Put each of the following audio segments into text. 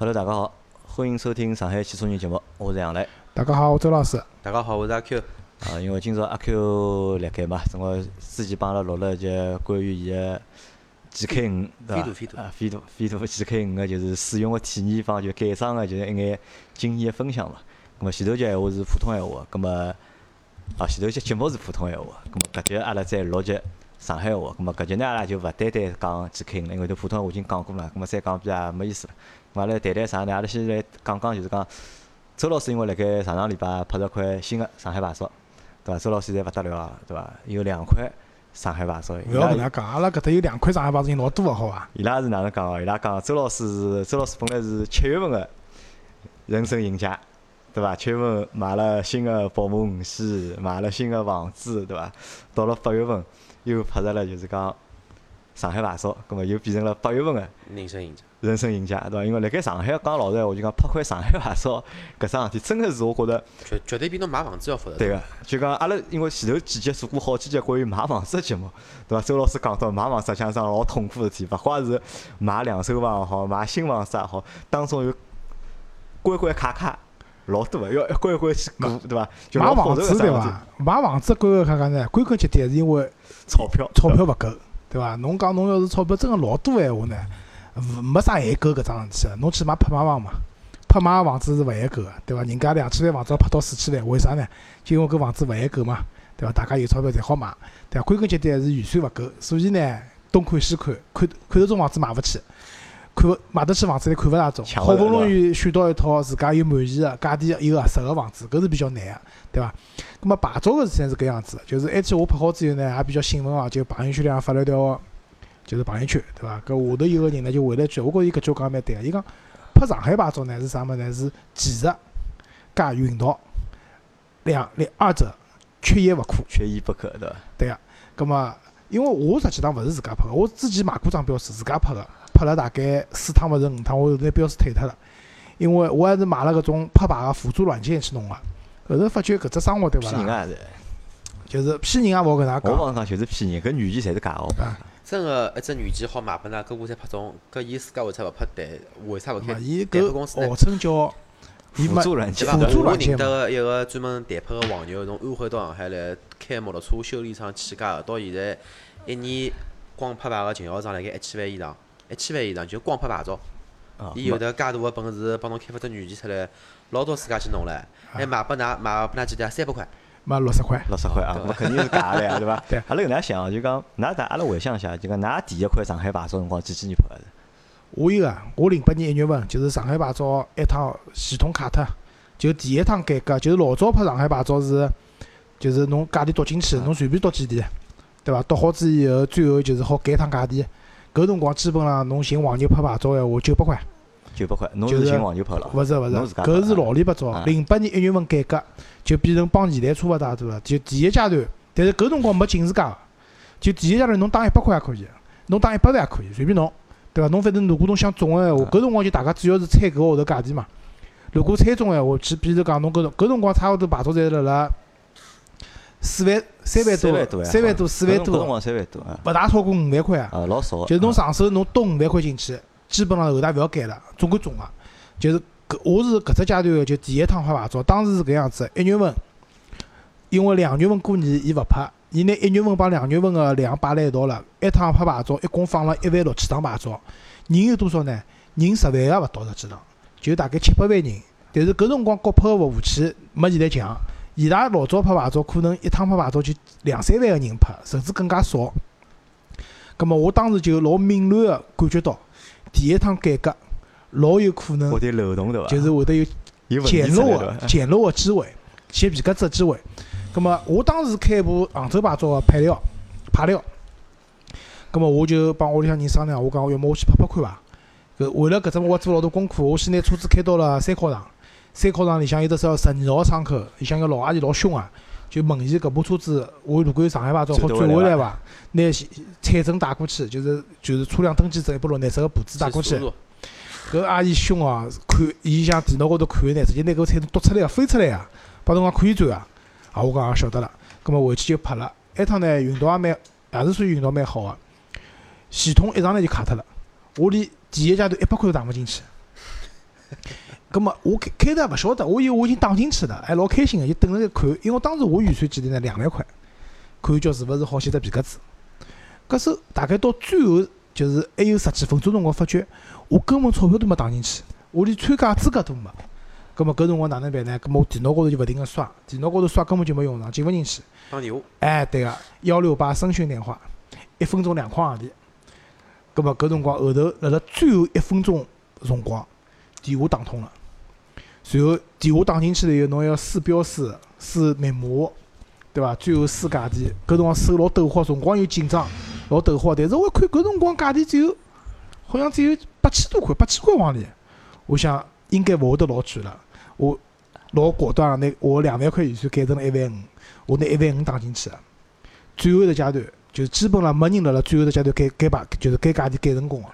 Hello，大家好，欢迎收听上海汽车人节目，我是杨磊。大家好，我周老师。大家好，我是阿 Q。啊，因为今朝阿 Q 辣盖嘛，正好之前帮阿拉录了一节关于伊个 GK 五，对伐？啊，飞度飞度 GK 五个就是使用个体验方就改装个就是一眼经验分享嘛。咁么前头节闲话是普通闲话，咁么啊前头节节目是普通闲话，咁么搿集阿拉再录节上海话，咁么搿集呢阿拉就勿单单讲 GK 五了，因为都普通话已经讲过了，咁么再讲比也没意思了。阿拉谈谈啥呢？阿拉先来讲讲就是讲，周老师因为辣盖上上礼拜拍着块新个上海牌照。对伐？周老师现在勿得了啊，对伐？有两块上海牌照。勿要搿能讲，阿拉搿搭有两块上海牌照，人老多个好伐？伊拉是哪能讲哦？伊拉讲周老师是周老师本来是七月份个人生赢家，对伐？七月份买了新个宝马五系，买了新个房子，对伐？到了八月份又拍着了，就是讲上海牌照，葛末又变成了八月份个人生赢家。人生赢家，对伐？因为辣盖上海讲老实闲话，就讲拍块上海牌照，搿桩事体真个是我觉着绝绝对比侬买房子要复杂。对个，就讲阿拉因为前头几集做过好几集关于买房子个节目，对伐？周老师讲到买房实际上桩老痛苦个事体，勿怪是买两手房也好，买新房子也好，当中有关关卡卡老多个，要一关关去过，对伐？买房子对伐？买房子关关卡卡呢，归根结底还是因为钞票，钞票勿够，对伐？侬讲侬要是钞票真个老多闲话呢？没啥限购搿桩事体个，侬去买拍卖房嘛？拍卖房子是勿限购个，对伐？人家两千万房子要拍到四千万，为啥呢？就因为搿房子勿限购嘛，对伐？大家有钞票才好买，对伐？归根结底还是预算勿够，所以呢，东看西看，看看头种房子买勿起，看勿买得起房子，又看勿大中，好不容易选到一套自家又满意个、价钿又合适个房子，搿是比较难个，对伐？咾么牌照个事体是搿样子，就是埃天我拍好之后呢，也比较兴奋哦，就朋友圈里向发了条。就是朋友圈，对伐？搿下头有个人呢，就回了一句，我觉着伊搿句讲蛮对个。伊讲拍上海牌照呢是啥物事呢？是技术加运道两两二者缺一勿可。缺一不可，对伐？对个。葛么因为我实际上勿是自家拍个，我之前买过张标是，自家拍个，拍了大概四趟勿是五趟，我后头拿标试退脱了。因为我还是买了搿种拍牌个辅助软件去弄个。后头发觉搿只生活对伐啦？就是骗人也勿好搿能讲。我帮讲就是骗人，搿软件侪是假个。真个一只软件好卖拨㑚，搿我才拍中。搿伊自家为啥勿拍单？为啥勿开伊代拍公司号称叫辅助软件，对伐？我认得个一个专门代拍个黄牛，从安徽到上海来开摩托车修理厂起家个，到现在一年光拍牌个经销商辣盖一千万以上，一千万以上就光拍牌照。伊有得介大个本事，帮侬开发只软件出来，老多自家去弄唻，还卖拨㑚，卖拨㑚几钿？三百块。卖六十块，六十块啊，那肯定是假的呀，对伐？对。阿拉搿能想，就讲，㑚大阿拉回想一下，就讲，㑚第一块上海牌照辰光几几年拍的？我有个，我零八年一月份，就是上海牌照一趟系统卡脱，就第一趟改革，就是老早拍上海牌照是，就是侬价钿读进去，侬随便读几钿，对伐？读好之以后，最后就是好改趟价钿。搿辰光基本上侬寻黄牛拍牌照闲话，九百块。九百块，侬是寻黄牛拍了？勿是勿是，搿是老里八早。零八年一月份改革，就变成帮现在差勿多对伐？就第一阶段，但是搿辰光没警示价个，就第一阶段侬打一百块也可以，侬打一百万也可以，随便侬，对伐？侬反正如果侬想中个闲话，搿辰光就大家主要是猜搿号头价钿嘛。如果猜中闲话，去比如讲侬搿辰搿辰光差勿多牌照侪辣辣四万三万多，三万多四万多，三万多啊，勿大超过五万块啊。啊，老少。就是侬上手侬丢五万块进去。基本上后头勿要改了，总归中个。就是搿我是搿只阶段个，就第一趟拍牌照，当时是搿样子，一月份，因为两月份过年伊勿拍，伊拿一月份帮两月份个量摆辣一道了，一趟拍牌照一共放了一万六千张牌照，人有多少呢？人十万也勿到实际上，就大概七八万人。但是搿辰光国拍个服务器没现在强，伊拉老早拍牌照可能一趟拍牌照就两三万个人拍，甚至更加少。葛么我当时就老敏锐个感觉到。第一趟改革，老有可能，就是会得有捡漏 个捡漏个机会，捡皮夹子个机会。葛么我当时开部杭州牌照个配料，牌料。葛么我就帮屋里向人商量，我讲要么我去拍拍看伐？搿为了搿只我做老多功课，我先拿车子开到了三考场。三考场里向有得只十二号窗口，里向个老阿姨老凶啊，就问伊搿部车子我如果有上海牌照好转回来伐？拿产证带过去，就是就是车辆登记证一部绿颜色个簿子带过去。搿阿姨凶哦，看伊像电脑高头看呢，直接拿搿产证读出来啊飞出来啊，帮侬讲可以转啊。啊，我讲也晓得了，葛末回去就拍了。埃趟呢运道也蛮，也是算运道蛮好个。系统一上来就卡脱了，我连第一阶段一百块都打勿进去。葛末我开开头也勿晓得，我以为我已经打进去了，还老开心个，就等着看，因为当时我预算记得呢两万块，看叫是勿是好写只皮夹子。搿时候大概到最后就是还有十几分钟辰光，发觉我根本钞票都没打进去，我连参加资格都没。葛末搿辰光哪能办呢？葛末我电脑高头就勿停个刷，电脑高头刷根本就没用上，进勿进去。打电话。哎，对个，幺六八声讯电话，一分钟两块洋钿。葛末搿辰光后头辣辣最后一分钟辰光，电话打通了。随后电话打进去了以后，侬要输标识、输密码，对伐？最后输价钿，搿辰光手老抖慌，辰光又紧张，老抖慌。但是我看搿辰光价钿只有，好像只有八千多块，八千块往里。我想应该勿会得老贵了。我老果断，拿我两万块预算改成了一万五，我拿一万五打进去了。最后一个阶段，就基本上没人辣辣最后个阶段改改牌，就是改价钿改成功个。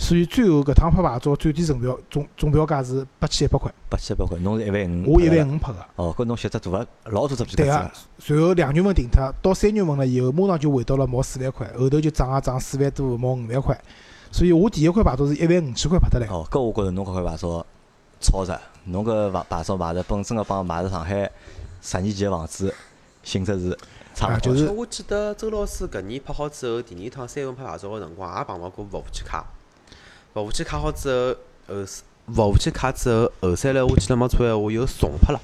所以最后搿趟拍牌照最低成标总总标价是八千一百块。八千一百块，侬是一万五。我一万五拍个。哦，搿侬选只大个老大只皮对个。随后两月份停脱，到三月份了以后，马上就回到了毛四万块，后头就涨啊涨四万多，毛五万块。所以我第一块牌照是一万五千块拍得来。哦，搿我觉着侬搿块牌照超值。侬搿牌牌照买着本身个帮买着上海十年前个房子性质是差勿多。就是我记得周老师搿年拍好之后，第二趟三月份拍牌照个辰光，也碰到过服务器卡。服务器卡好之后，后服务器卡之后，后三来我记得没错闲话，又重拍了，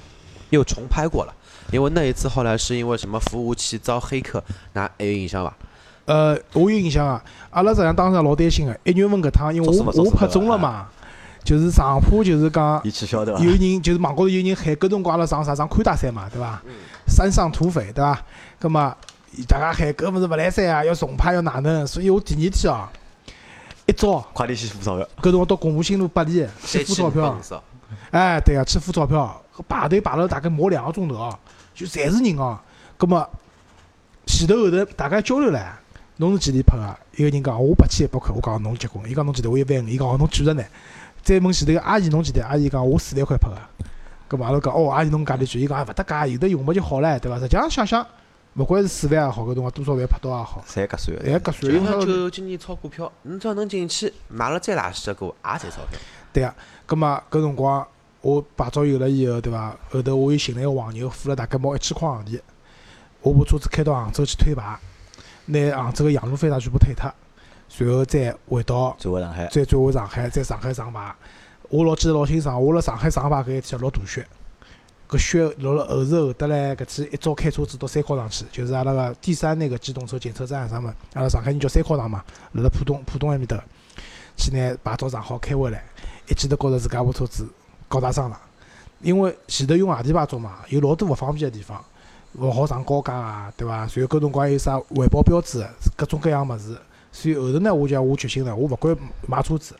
又重拍过了。因为那一次后来是因为什么服务器遭黑客，那还有印象伐？呃，我有印象啊。阿拉实际上当时老担心个，一月份搿趟，因为我我拍中了嘛。就是上铺，就是讲有人就是网高头有人喊，搿辰光阿拉上啥上宽带山嘛，对伐？山上土匪，对伐？葛末大家喊搿物事勿来三啊，要重拍要哪能？所以我第二天哦，一早快点去付钞票。搿辰光到公务新路八里去付钞票。哎，对个，去付钞票，排队排了大概毛两个钟头哦，就侪是人哦。葛末前头后头大家交流唻，侬是几钿拍个？一个人讲我八千一百块，我讲侬结棍，伊讲侬几钿我一万五，伊讲哦侬几着呢？再问前头个阿姨，侬几钿？阿姨讲我四万块拍个，搿么阿拉讲哦，阿姨侬价钿贵，伊讲勿搭界，有得用么就好唻，对伐？实际上想想，勿管是四万也好，搿辰光多少万拍到也好，侪合算，侪合算。就像就今年炒股票，侬只要能进去，买了再垃圾的股也赚钞票。对啊，搿么搿辰光我牌照有了以后，对伐？后头我又寻了一个黄牛，付了大概毛一千块洋钿，我把车子开到杭州去推牌，拿杭州个洋路飞场全部推脱。随后再回到，再回上海，再转回上海，在上海上牌。我老记得老清爽，我辣上海上牌搿一天落大雪，搿雪落了后头后得来，搿次一早开车子到三考场去，就是阿拉个第三那个机动车检测站啥物事？阿拉上海人叫三考场嘛，辣辣浦东浦东埃面搭，去拿牌照上好开回来，一记头觉着自家部车子高大上了，因为前头用外地牌照嘛，有老多勿方便个地方，勿好上高架啊，对伐？随后搿辰光还有啥环保标志，各种各样物事。所以后头呢，我讲我决心了，我勿管买车子，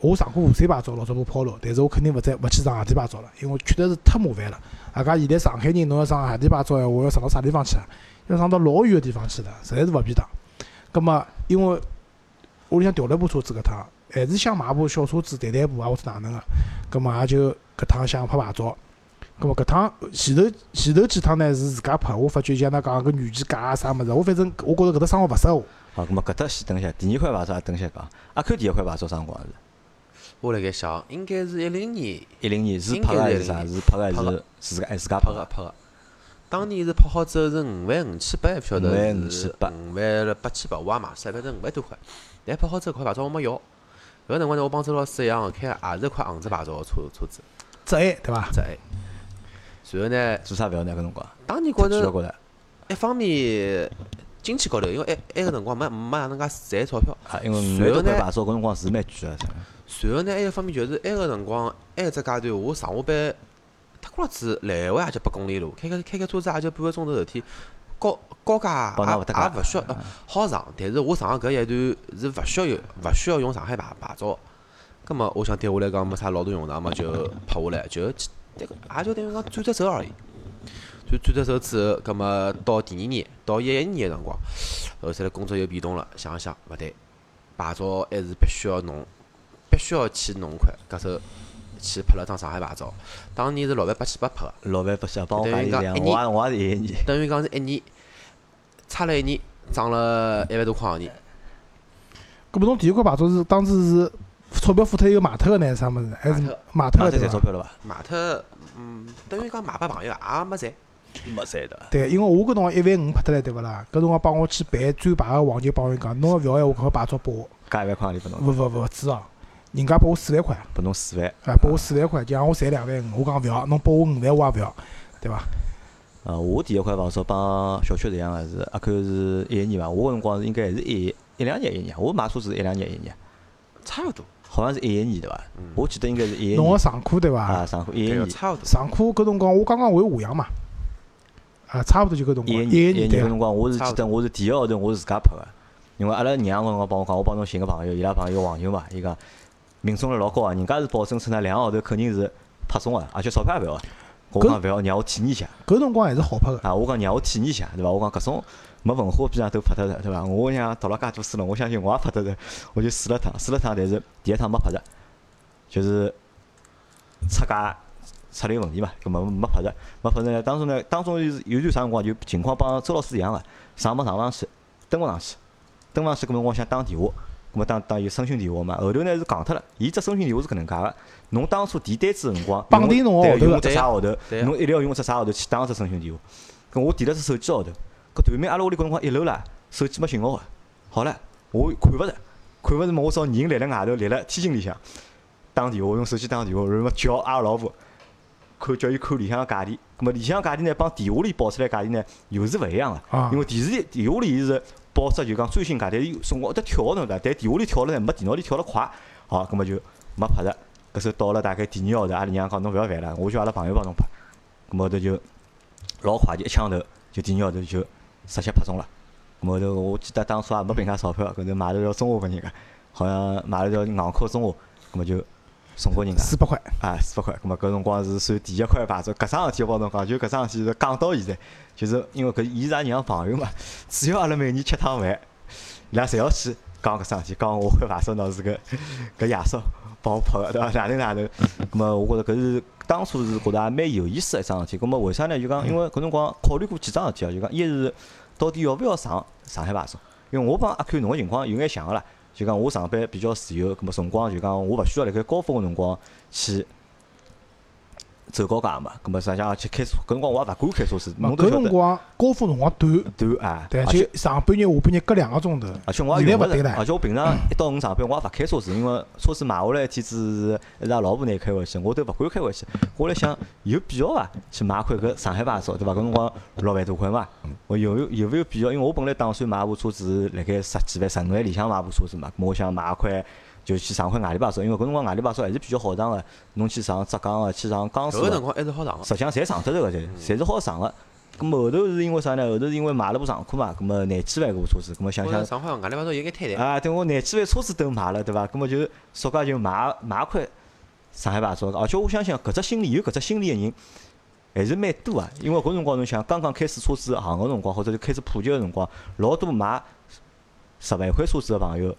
我上过沪 C 牌照，老早部抛路，但是我肯定勿再勿去上外地牌照了，因为确实是太麻烦了。外加现在上海人，侬要上外地牌照，话，要上到啥地方去啊？要上到老远个地方去了，实在是勿便当。葛末因为屋里向调了部车子，搿趟还是想买部小车子代代步啊，或者哪能个？葛末也就搿趟想拍牌照。葛末搿趟前头前头几趟呢是自家拍，我发觉像㑚讲个软件假啊啥物事，我反正我觉着搿搭生活勿适合我。好，咁么搿搭先等一下，第二块牌照等一下讲。阿 Q 第一块牌照啥辰光是？我辣盖想，应该是一零年。一零年是拍个还是啥？是拍个还是自家自家拍个？拍个。当年是拍好之后是五万五千八，勿晓得五万五千八。五万八千八，我也买三反正五万多块。但拍好之后块牌照我没要。搿辰光呢，我帮周老师一样，开也是块杭州牌照个车车子。浙 A 对伐？浙 A。然后呢？做啥勿要呢？搿辰光？当年觉着，一方面。经济高头，因为埃埃个辰光没没哪能介赚钞票。啊，因为五万多牌照搿辰光是蛮贵个。随后呢，埃个方面就是埃个辰光，埃只阶段我上下班，他过了子来回也就八公里路，开开开开车子也就半个钟头事体。高高架也也勿需要，好上，但是我上个搿一段是勿需要有勿需要用上海牌牌照。葛末我想对我来讲没啥老大用场嘛，就拍下来，就这个也就等于讲转只手而已。就转只手之后，葛末到第二年，到一一年个辰光，后头来工作又变动了，想想勿对，牌照还是必须要弄，必须要去弄块，搿时去拍了张上海牌照。当年是六万八千八拍个，六万八千八，等于讲一年，我也是一年，等于讲是一年，差了一年，涨了一万多块洋钿。搿么侬第一块牌照是当时是钞票付脱又卖脱个呢？啥物事？还是卖脱个赚钞票了伐？卖脱，嗯，等于讲卖拨朋友也没赚。没赚的。对，因为我搿辰光一万五拍脱来，对勿啦？搿辰光帮我去办转牌个黄牛帮我讲，侬要勿要闲话，搿牌照拨我。加一万块钿拨侬？勿勿勿止哦，人家拨我四万块。拨侬四万？啊，拨我四万块，就让我赚两万五。我讲勿要，侬拨我五万我也勿要，对伐？呃，我第一块房子帮小区是一样个，是阿 Q 是一一年伐？我搿辰光是应该还是一一两年一年，我买车子一两年一年，差勿多。好像是一一年对伐？我记得应该是一一年。侬个上课对伐？啊，上课一一年。差勿多。上课搿辰光我刚刚回华阳嘛，啊，差勿多就搿辰光。一一年搿辰光，我是记得我是第一个号头我是自家拍个，因为阿拉娘搿辰光帮我讲，我帮侬寻个朋友，伊拉朋友黄牛嘛，伊讲命中率老高啊，人家是保证出来两个号头肯定是拍中个，而且钞票也勿要。我讲勿要，让我体验一下。搿辰光还是好拍个。啊，我讲让我体验一下，对伐？我讲搿种。没文化边上都拍脱的，对伐？我想读了介多书了，我相信我也拍脱的，我就试了趟，试了趟，但是第一趟没拍着，就是出价出了问题嘛，搿么没拍着，没拍着呢。当中呢，当中有有段啥辰光就情况帮周老师一样个，上没上上去，登勿上去，登勿上去，搿么我想打电话，搿么打打有声讯电话嘛，后头呢是戆脱了，伊只声讯电话是搿能介个，侬当初填单子个辰光，绑定侬号头，用只啥号头，侬一定要用只啥号头去打只声讯电话，搿我填了只手机号头。搿对面阿拉屋里搿辰光一楼啦，手机没信号个。好了，我看勿着，看勿着嘛，我找人立辣外头，立辣天井里向打电话，用手机打电话，然后叫阿拉老婆看叫伊看里向个价钿。咁么里向个价钿呢，帮电话里报出来价钿呢，又是勿一样个。因为电视电话里伊是报出就讲最新价，但是从我得跳个对伐？但电话里跳了呢，没电脑里跳了快。好，咾么就没拍着。搿时到了大概第二号头，阿拉娘讲侬勿要烦了，我叫阿拉朋友帮侬拍。咾么后头就老快就一枪头，就第二号头就。直接拍中了，后头我记得当初也没凭啥钞票，搿头买了条中华拨人家，好像买了条硬壳中华，葛末就送拨人家。四百块。啊，四百块，咁么搿辰光是算第一块牌照。搿桩事体我帮侬讲，就搿桩事体是讲到现在，就是因为搿伊是阿娘朋友嘛，只要阿拉每年吃趟饭，伊拉侪要去讲搿桩事体，讲我块牌照喏是搿搿爷叔帮我拍个，对伐？哪能哪能？咁么我觉着搿是当初是觉着也蛮有意思个一桩事体。咁么为啥呢？就讲因为搿辰光考虑过几桩事体啊，就讲一是。到底要勿要上上海牌照？因为我帮阿 Q 侬个情况有眼像个啦，就讲我上班比较自由，搿么辰光就讲我勿需要辣盖高峰个辰光去走高架嘛，咁么实际上去开车，搿辰光我也勿敢开车子。搿辰光高峰辰光短短啊，对，就上半日下半日隔两个钟头。而且我也用勿着，而且我平常 一到五上班我也勿开车子，因为车子买下来一天子是拉老婆拿开回去，我都勿敢开回去。我来想有必要伐？去买块搿上海牌照，对伐？搿辰光六万多块嘛，我有有勿有必要？因为我本来打算买部车子辣盖十几万、十五万里向买部车子嘛，我想买块就去上块外地牌照，因为搿辰光外地牌照还是比较好上个。侬去上浙江个，去上江苏个，搿辰光还是好上个。实际上侪上得着个，侪侪是好上个。咁后头是因为啥呢？后头是因为买了部长库嘛，咁么廿几万搿部车子，咁么想想。上海外地牌照有眼贪婪。啊，对我廿几万车子都买了，对伐？咁么就索介就买买块上海牌照，而且我相信搿只心理有搿只心理个人还是蛮多啊。因为搿辰光侬想刚刚开始车子行个辰光，或者就开始普及个辰光，老多买十万块车子个朋友，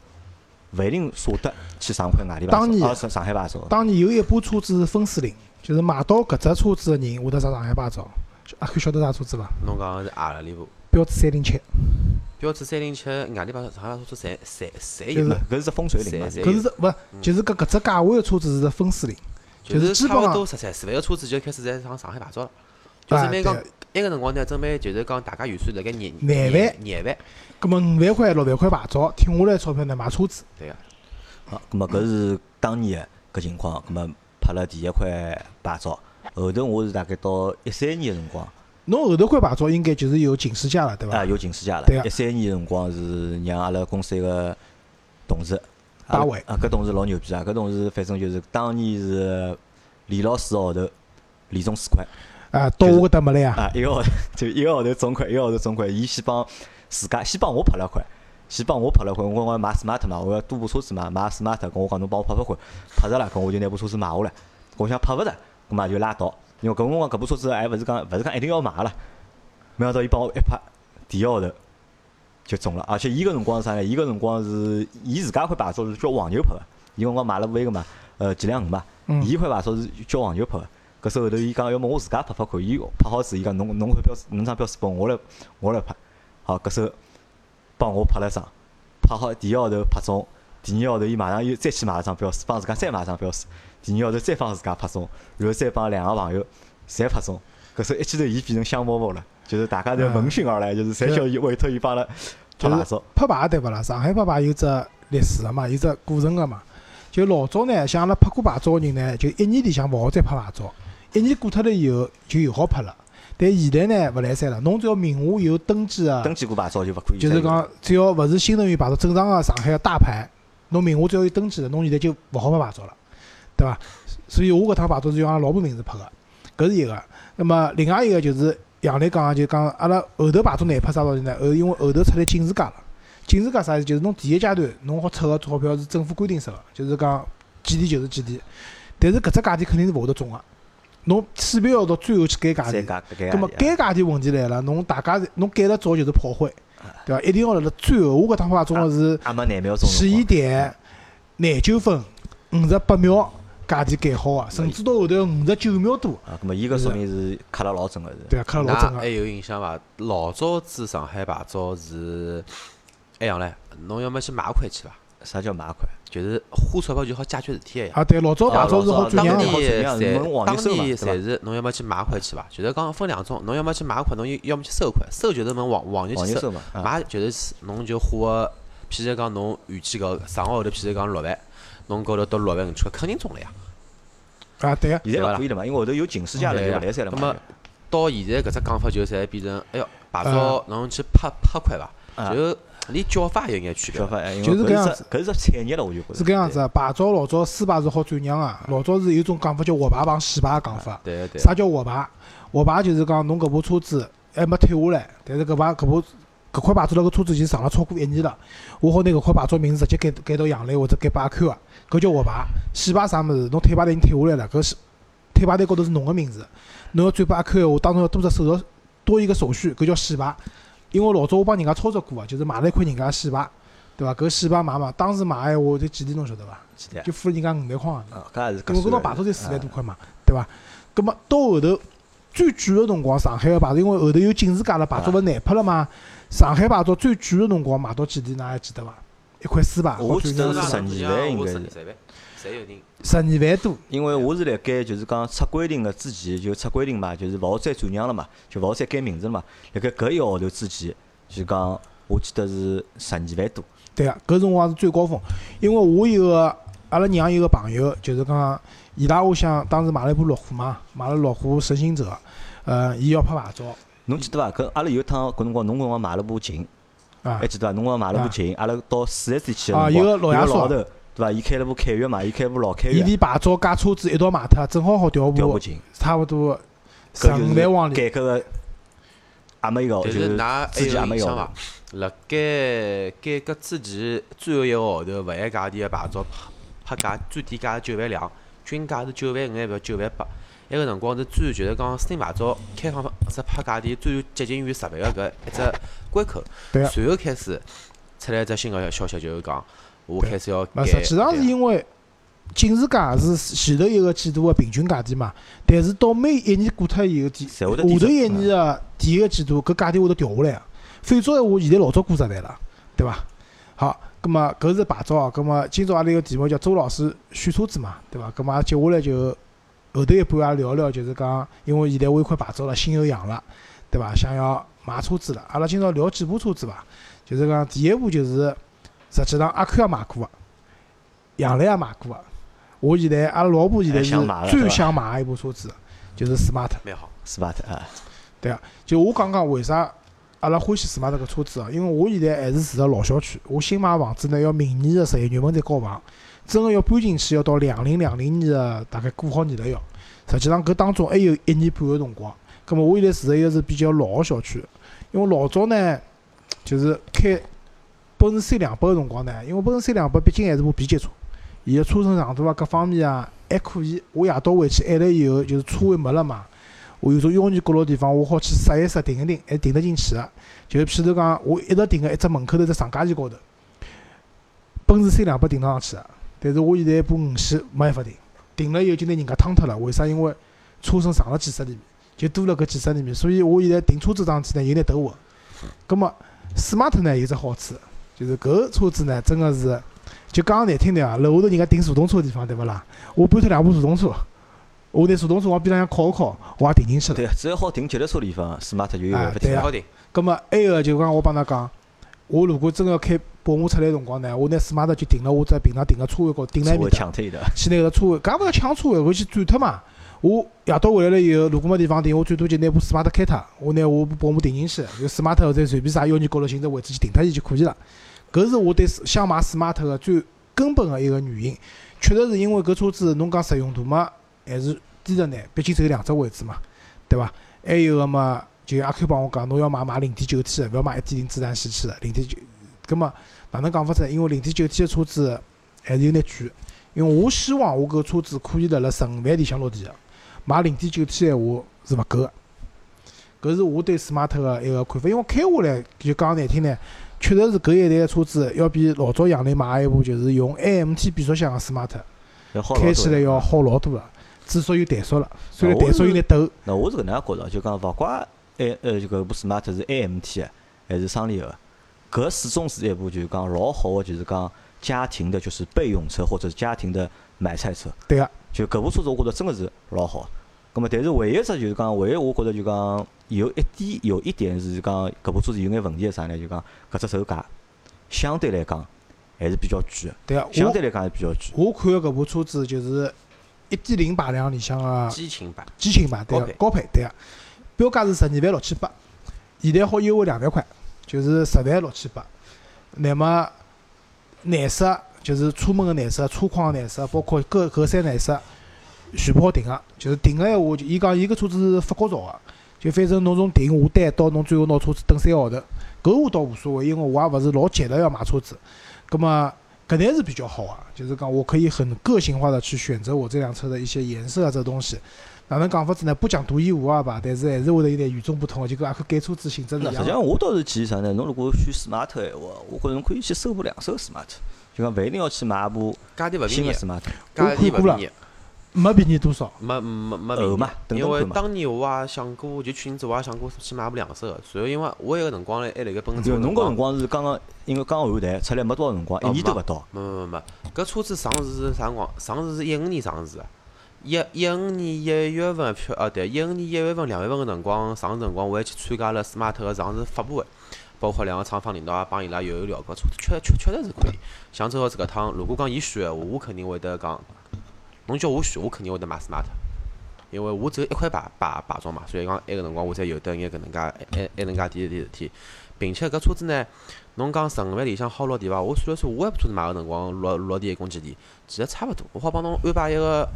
勿一定舍得去上海外地牌照，啊，上上海牌照。当年有一部车子是分水岭，就是买到搿只车子的人会得上上海牌照。阿 Q 晓得啥车子伐？侬讲是阿拉里部。标致三零七。标致三零七，外地牌照上海车子侪侪侪有。搿是只风水岭嘛？搿是勿，就是搿搿只价位的车子是分水岭。就是差勿多十三四万个车子就开始在上上海牌照了。就准备讲，埃个辰光呢，准备就是讲大家预算辣盖廿廿万。廿万。葛末五万块、六万块牌照，挺下来钞票呢买车子。对个。好，葛末搿是当年个搿情况，葛末拍了第一块牌照。后头我是大概到一三年个辰光，侬后头块牌照应该就是有警示驾了，对伐？啊，有警示驾了。对一三年个辰光是让阿拉公司一个同事，大伟啊，搿同事老牛逼啊！搿同事反正就是当年是连牢四个号头，李总四块。啊，到我搿搭没来啊！啊，一个号头就一个号头总块，一个号头总块。伊先帮自家先帮我拍了块，先帮我拍了块。我讲买 smart 嘛，我要多部车子嘛，买 smart。跟我讲侬帮我拍拍块，拍着了，跟我就拿部车子买下来。我想拍勿着。咁嘛就拉倒，因为搿辰光搿部车子还勿是讲勿是讲一定要买了，没想到伊帮我一拍，第一号头就中了，而且伊搿辰光是啥呢？伊搿辰光是伊自家块牌照是叫黄牛拍个，伊辰光买了部埃个嘛，呃，几两五嘛，伊块牌照是叫黄牛拍个。搿时候头伊讲要么我自家拍拍看，伊拍好子，伊讲侬侬块标侬张标识本我来我来拍，好搿时候帮我拍了张，拍好第一号头拍中，第二号头伊马上又再去买一张标书，帮自家再买一张标书，第二号头再帮自家拍中，然后再帮两个朋友侪拍中，搿时候一记头伊变成香饽饽了，就是大家侪闻讯而来，就是侪叫伊委托伊帮阿拉拍牌照。拍牌对勿啦？上海拍牌有只历史个嘛，有只过程个嘛。就老早呢，像阿拉拍过牌照个人呢，就一年里向勿好再拍牌照，一年过脱了以后就又好拍了。但现在呢，勿来三了，侬只要名下有登记个，登记过牌照就勿可以。就是讲，只要勿是新能源牌照，正常个上海个大牌，侬名下只要有登记个，侬现在就勿好拍牌照了，对伐？所以我搿趟牌照是用阿拉老婆名字拍个，搿是一个。那么另外一个就是杨磊讲个，就讲阿拉后头牌照难拍啥道理呢？后因为后头出来警示价了。警示价啥意思？就是侬第一阶段侬好出个钞票是政府规定式个，就是讲几钿就是几钿。但是搿只价钿肯定是勿会得中个，侬势必要到最后去改价钿。葛末改价钿问题来了，侬大家侬改了早就是炮灰，对伐？一定要辣辣最后，我搿趟话中个是十一点廿九分五十八秒价钿改好个，甚至到后头五十九秒多。啊，葛末伊搿说明是卡了老准个是。对啊，卡了老准个。还有印象伐？老早子上海牌照是。哎样唻，侬要么去买块去伐？啥叫买块？就是花钞票就好解决事体个呀。啊，对，老早牌照是好转让的。当年侪，当年侪是侬要么去买块去伐？就是讲分两种，侬要么去买块，侬要么去收块。收就是问黄黄牛去收，买就是侬就花个，譬如讲侬预计个上个号头，譬如讲六万，侬高头到六万五千块，肯定中了呀。啊，对个，现在勿可以了嘛，因为后头有警示价了，就勿来三了嘛。那么到现在搿只讲法就侪变成，哎哟，牌照侬去拍拍块伐？就。连叫法也有眼区别，就是搿样子，搿是只产业了，我就觉着。是搿样子，牌照老早私牌是好转让个，老早是有种讲法叫活牌帮洗牌讲法。对对。啥叫活牌？活牌就是讲侬搿部车子还没退下来，但是搿牌搿部搿块牌照辣搿车子已经上了超过一年了，我好拿搿块牌照名字直接改改到杨磊或者改阿 Q 个，搿叫活牌。洗牌啥物事？侬退牌单已经退下来了，搿是退牌单高头是侬个名字，侬要转拨阿 Q 个话，当中要多只手续，多一个手续，搿叫洗牌。因为老早我帮人家操作过啊，就是买了一块人家洗牌。对伐？搿洗牌买嘛，当时买闲话才几钿侬晓得伐？就付了人家五万块啊！搿也是。搿么搿张牌照才四万多块嘛，对伐？搿么到后头最贵个辰光，上海个牌照，因为后头有警示价了，牌照勿难拍了嘛。上海牌照最贵个辰光买到几钿？㑚还记得伐？一块四牌，我记得是十二万，应该是。十二万多。因为我是辣盖就是讲出规定个之前就出规定嘛，就是勿好再转让了嘛，就勿好再改名字了嘛。辣盖搿一个号头之前，就讲我记得是十二万多。对个，搿辰光是最高峰，因为我有个阿拉娘有个朋友，就是讲伊拉屋向当时买了一部路虎嘛，买了路虎神行者，呃，伊要拍牌照。侬记得伐？搿阿拉有趟搿辰光，侬搿辰光买了部秦，还记得伐？侬光买了部秦，阿拉到四 S 店去个辰光，有个老爷头，对伐？伊开了部凯越嘛，伊开部老凯越。伊连牌照加车子一道卖脱，正好好调部秦，差勿多十五万往里。改革个也没有，就是自己也没有。辣盖改革之前，最后一个号头，勿限价钿个牌照拍价最低价是九万两，均价是九万五，还勿九万八。埃个辰光是最就是讲新牌照开放是拍价钿最接近于十万个搿一只关口。对随后开始出来一只新个消息，就是讲我开始要改。实际上是因为警示价是前头一个季度个平均价钿嘛，但是到每一年过脱以后，第下头一年个第一个季度搿价钿会得调下来。否则闲话，现在老早过十万了，对伐？好，葛末搿是牌照哦。葛末今朝阿拉个题目叫周老师选车子嘛，对伐？葛末接下来就后头一半也聊聊，就是讲，因为现在我有块牌照了，心有痒了，对伐？想要买车子了。阿拉今朝聊几部车子伐？就是讲第一部就是，实际上阿 Q 也买过个，杨澜也买过个。我现在阿拉老婆现在是最想买一部车子，就是 Smart。蛮好，Smart 啊。对啊，就我讲讲为啥？阿拉欢喜 smart 个车子哦，因为我现在还是住辣老小区，我新买房子呢要明年个十一月份再交房，真个要搬进去要到两零两零年个大概过好年了要。实际上搿当中还有一年半个辰光，葛末我现在住个一个是比较老个小区，因为老早呢就是开奔驰 C 两百个辰光呢，因为奔驰 C 两百毕竟还是部 B 级车，伊个车身长度啊各方面啊还可以。我夜到回去按了以后，就是车位没了嘛。我有种腰眼角落地方，我好去刹一刹、停一停，还停得进去个。就譬如讲，我一直停个一只门口头只上架线高头，奔驰 C 两百停得上去个。但是我现在一部五系没办法停，停了以后就拿人家趟脱了。为啥？因为车身长了几十厘米，就多了搿几十厘米，所以我现在停车子上去呢有点头昏。葛末 smart 呢有只好处，就是搿车子呢真个是就讲难听点啊，楼下头人家停手动车个地方，对勿啦？我搬脱两部手动车，我拿手动车往边浪向靠一靠，我也停进去了。对，只要好停脚踏车地方，smart 就有办法停。好停。葛末埃个就讲我帮㑚讲，我如果真个要开宝马出来辰光呢，我拿 smart 就停辣我只平常停个车位高，停辣埃面搭，去拿搿个车位，搿勿要抢车位，我去转脱嘛。我夜到回来了以后，如果没地方停，我最多就拿部 smart 开脱，我拿我部宝马停进去，就 smart 再随便啥幺二角落寻只位置去停脱伊就可以了。搿是我对想买 smart 个最根本个一个原因，确实是因为搿车子侬讲实用度嘛，还是低着呢，毕竟只有两只位置嘛，对伐？还有个嘛，就阿 Q 帮我讲，侬要买买零点九 T 个，勿要买一点零自然吸气个，零点九。搿么哪能讲法子？因为零点九 T 个车子还是有眼贵，因为我希望我搿车子可以辣辣十五万里向落地个，买零点九 T 闲话是勿够个。搿是我对 smart 个一个看法，因为开下来就讲难听呢。确实是搿一台车子要比老早杨磊买一部就是用 AMT 变速箱个 smart，开起来要好老多了，至少有怠速了，虽然怠速有点抖。那我是搿能样觉着，就讲勿怪 A 呃就搿部 smart 是 AMT 还是双离合，搿始终是一部就是讲老好个，就是讲家庭的就是备用车或者是家庭的买菜车。对个。就搿部车子我觉着真个是老好。葛末但是唯一只就是讲，唯一我觉着就讲。有一点，有一点是讲搿部车子有眼问题是啥呢？就讲搿只手架相对来讲还是比较贵个。对啊，相对来讲还是比较贵。我看个搿部车子就是一点零排量里向个激情版，激情版对个高配对个，标价是十二万六千八，现在好优惠两万块，就是十万六千八。那么内饰就是车门个内饰、车框个颜色，包括各各三内饰全部好定个，就是定个闲话，就伊讲伊搿车子是法国造个。就反正侬从订下单到侬最后拿车子等三个号头，搿我倒无所谓，因为我也勿是老急着要买车子。葛末搿台是比较好啊，就是讲我可以很个性化的去选择我这辆车的一些颜色啊，这东西。哪能讲法子呢？不讲独一无二吧，但是还是会得有点与众不同。就跟阿克改车子性质一样。实际上我倒是建议啥呢？侬如果选 smart 闲话，我觉着侬可以去收部两手 smart，就讲勿一定要去买部新的 smart。我看过了。没便宜多少，没没没便宜，因为当年我也想过，就去年子我也想过去买部两手个，随后因为我一个辰光嘞还辣盖奔驰。侬搿辰光是刚刚，因为刚换台出来没多少辰光，一年都勿到。没没没，搿车子上市是啥辰光？上市是一五年上市个，一一五年一月份票，哦对，一五年一月份两月份个辰光上市辰光，我还去参加了 smart 个上市发布会，包括两个厂方领导也帮伊拉有有聊过，车子确确确实是可以。像周老师搿趟，如果讲伊选个话，我肯定会得讲。侬叫我选，我肯定会得买 smart，因为我只有一块牌牌牌照嘛，所以讲埃个辰光我才有得眼搿能介埃埃能介点点事体，并且搿车子呢，侬讲十五万里向好落地伐？我算了算，我埃部车子买个辰光落落地一共几钿？其实差勿多，我好帮侬安排一个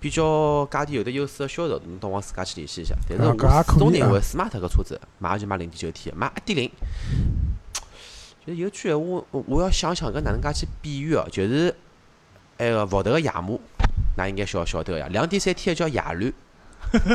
比较价钿有得优势个销售，侬到我自家去联系一下。但是我始终认为 smart 搿车子买就买零点九 T，买一点零，就是有句闲话，我要想想搿哪能介去比喻哦，就是埃个福特个野马。那应该晓晓得呀，两点三 T 叫野驴，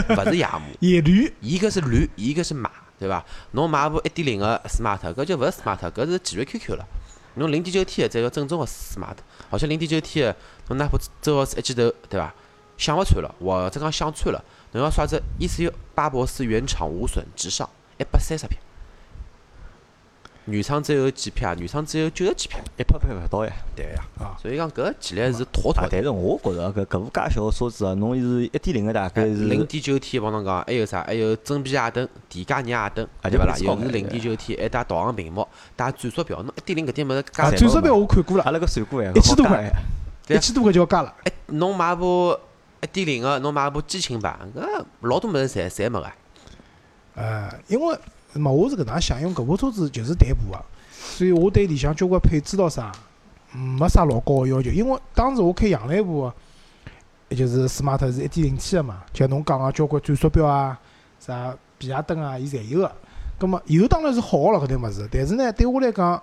勿是野马。野驴，伊搿是驴，伊搿是马，对伐？侬买部一点零个 smart，搿就勿是 smart，搿是奇瑞 QQ 了。侬零点九 T 个才叫正宗个 smart，而且零点九 T 个，侬哪怕周老师一记头，对伐？想勿穿了，或者讲想穿了，侬要刷只 ECU 巴博斯原厂无损直上一百三十匹。原厂只有几匹啊？原厂只有九十几匹，一匹匹勿到呀。对呀，啊，所以讲搿技力是妥妥。但是我觉着搿搿部介小个车子啊，侬是一点零个大概是零点九 T，帮侬讲，还有啥？还有真皮夜灯、电加热夜灯，对勿啦？又是零点九 T，还带导航屏幕，带转速表。侬一点零搿点物事加转速表我看过了，阿拉个算过呀，一千多块，一千多块就要加了。哎，侬买部一点零个，侬买部激情版，搿老多物事侪侪没个。呃，因为嘛，我是搿能想，因为搿部车子就是代步个。所以我对里向交关配置咾啥，没啥老高个要求。因为当时我开杨澜部，也就是 smart 是一点零 T 个嘛，像侬讲个交关转速表啊、啥变压灯啊，伊侪有个。葛末油当然是好个了，搿点物事。但是呢，对我来讲，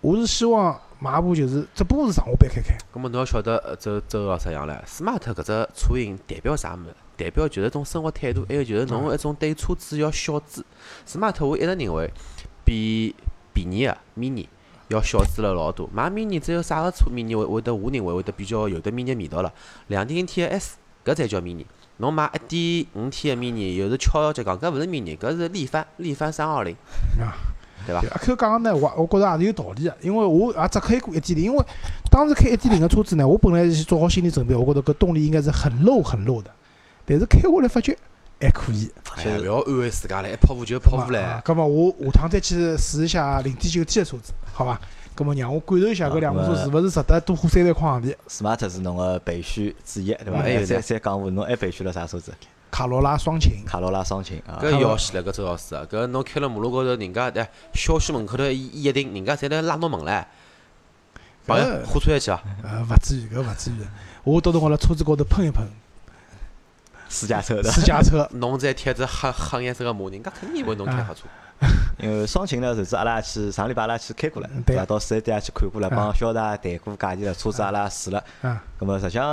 我是希望买部就是只不过是上下班开开。葛末侬要晓得，走走个啥样唻，smart 搿只车型代表啥物事？代表就是一种生活态度，还有就是侬一种对车子要小资。smart 我一直认为比。便宜个 mini 要小资了老多，买 mini 只有啥个车 mini 会会得我认为会得比较有得 mini 味道了。两点零 T 个 S 搿才叫 mini，侬买一点五 T 个 mini 又是悄悄讲搿勿是 mini，搿是力帆力帆三二零。啊，对伐？阿 Q 讲个呢，我我觉着也是有道理个，因为我也只开过一点零，因为当时开一点零个车子呢，我本来是做好心理准备，我觉着搿动力应该是很漏很漏的，但是开下来发觉还可以。哎，勿要安慰自家了，一泡壶就泡壶唻。搿么我下趟再去试一下零点九 T 个车子，好伐？搿么让我感受一下搿两部车是勿是值得多花三万块行钿。Smart 是侬个备选之一，对伐？还有再再讲下，侬还备选了啥车子？卡罗拉双擎。卡罗拉双擎啊。搿要死了，搿周老师，搿侬开了马路高头，人家哎小区门口头一一停，人家侪来拉侬门唻。朋友，货车一去伐？呃，勿至于，搿勿至于。我到辰光辣车子高头喷一喷。私家车的。私家车。侬再贴只黑黑颜色个膜，人家肯定以为侬开黑车。因为双擎呢，就是阿拉去上礼拜阿拉去开过了，对伐？到四 S 店也去看过了，帮肖大谈过价钿了，车子阿拉试了。嗯。那么实际上，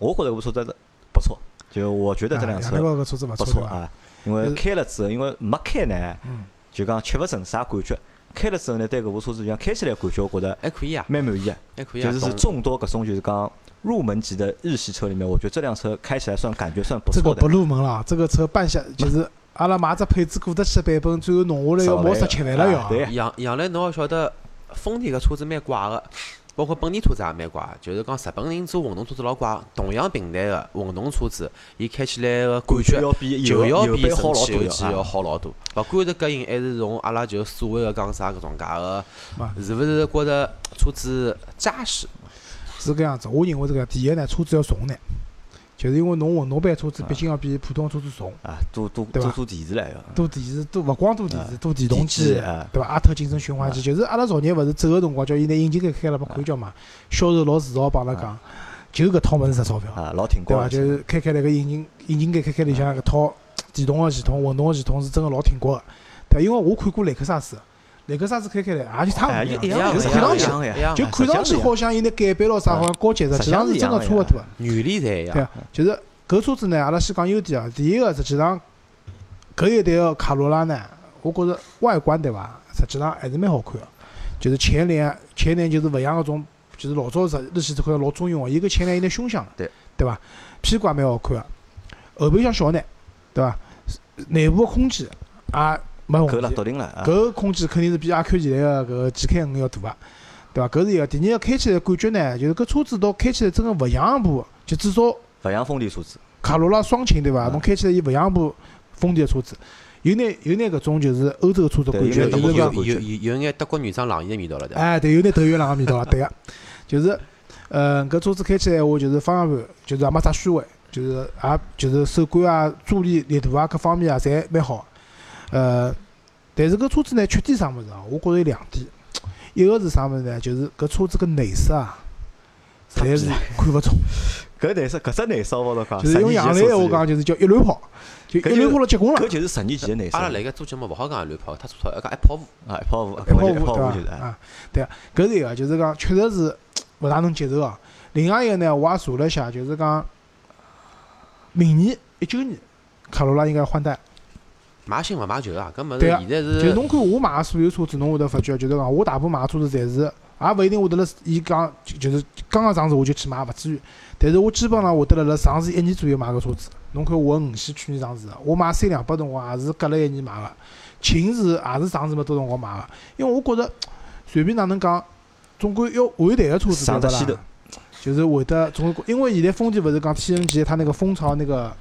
我觉着搿部车子不错，就我觉得这辆车不错啊。因为开了之后，因为没开呢，就讲吃勿准啥感觉。开了之后呢，对搿部车子就像开起来感觉，我觉得还可以啊，蛮满意啊，还可以啊。就是是众多搿种就是讲入门级的日系车里面，我觉得这辆车开起来算感觉算不错的。这个不入门了，这个车半下就是。阿拉买只配置过得去版本，最后弄下来要毛十七万了要。杨杨澜，侬要晓得，丰田个车子蛮怪个，包括本田车子也蛮怪，就是讲日本人做混动车子老怪，同样平台个混动车子，伊开起来个感觉就要比蒸汽油机要好老多。勿管是隔音还是从阿拉就所谓个讲啥搿种介个，是勿是觉着车子扎实？是搿样子，我认为这个第一呢，车子要重呢。就是因为侬混动版车子毕竟要比普通车子重啊，多多多做电池来个，多电池多勿光多电池，多电动机，对伐？阿特精神循环机，就是阿拉昨日勿是走个辰光，叫伊拿引擎盖开了，拨看叫嘛，销售老自豪帮阿拉讲，就搿套物事值钞票，啊，老挺对伐？就是开开那个引擎引擎盖开开里向搿套电动个系统、混动个系统是真个老挺过个，对，因为我看过雷克萨斯。雷克萨斯开开来，也就差勿多，就是看上去，就看上去好像有点改版咯啥，好像高级，实际上是真个差勿多。原理侪一样。对，就是搿车子呢，阿拉先讲优点啊。第一个，实际上搿一代个卡罗拉呢，我觉着外观对伐，实际上还是蛮好看个。就是前脸，前脸就是勿像搿种，就是老早日日系车老中庸个，伊搿前脸有点凶相，对对伐？屁股也蛮好看个，后备箱小眼，对伐？内部空间也。没够了，笃定了。搿空间肯定是比阿 Q 前台个搿 G K 五要大个，对伐？搿是一个。第二个开起来感觉呢，就是搿车子倒开起来真个勿像部，就至少勿像丰田车子。卡罗拉双擎对伐？侬开起来伊勿像部丰田车子，有眼有眼搿种就是欧洲车子感觉，有有有有眼德国女装朗逸个味道了，对伐？哎，对，有眼德越朗个味道了，对个。就是，呃，搿车子开起来话，就是方向盘就是也没啥虚位，就是也就是手感啊、助力力度啊各方面啊，侪蛮好。呃。但是搿车子呢，缺点啥物事啊？我觉着有两点，一个是啥物事呢？就是搿车子个内饰啊，实在是看勿中。搿内饰，搿只内饰我都讲，就是用杨澜话讲，就是叫一乱跑，就一乱跑了结棍了。搿就是十年前的内饰。阿拉辣盖做节目勿好讲一乱跑，太粗糙，要讲一泡芙啊，一泡芙，一泡芙对伐？啊，对啊，搿是一个，就是讲确实是勿大能接受啊。另外一个呢，我也查了一下，就是讲明年一九年卡罗拉应该换代。买新勿买旧啊，搿物事现在是。就侬看我买个所有车子，侬会得发觉，就是讲我大部分买个车子，侪是也勿一定会得辣伊讲，就是刚刚上市我就去买，勿至于。但是我基本上会得辣辣上市一年左右买个车子。侬看我五系去年上市个，我买三两百辰光也是隔了一年买个。秦是也是上市没多辰光买个，因为我觉着随便哪能讲，总归要换代个车子对伐啦？就是会得总归，因为现在丰田勿是讲 T N G 它那个蜂巢那个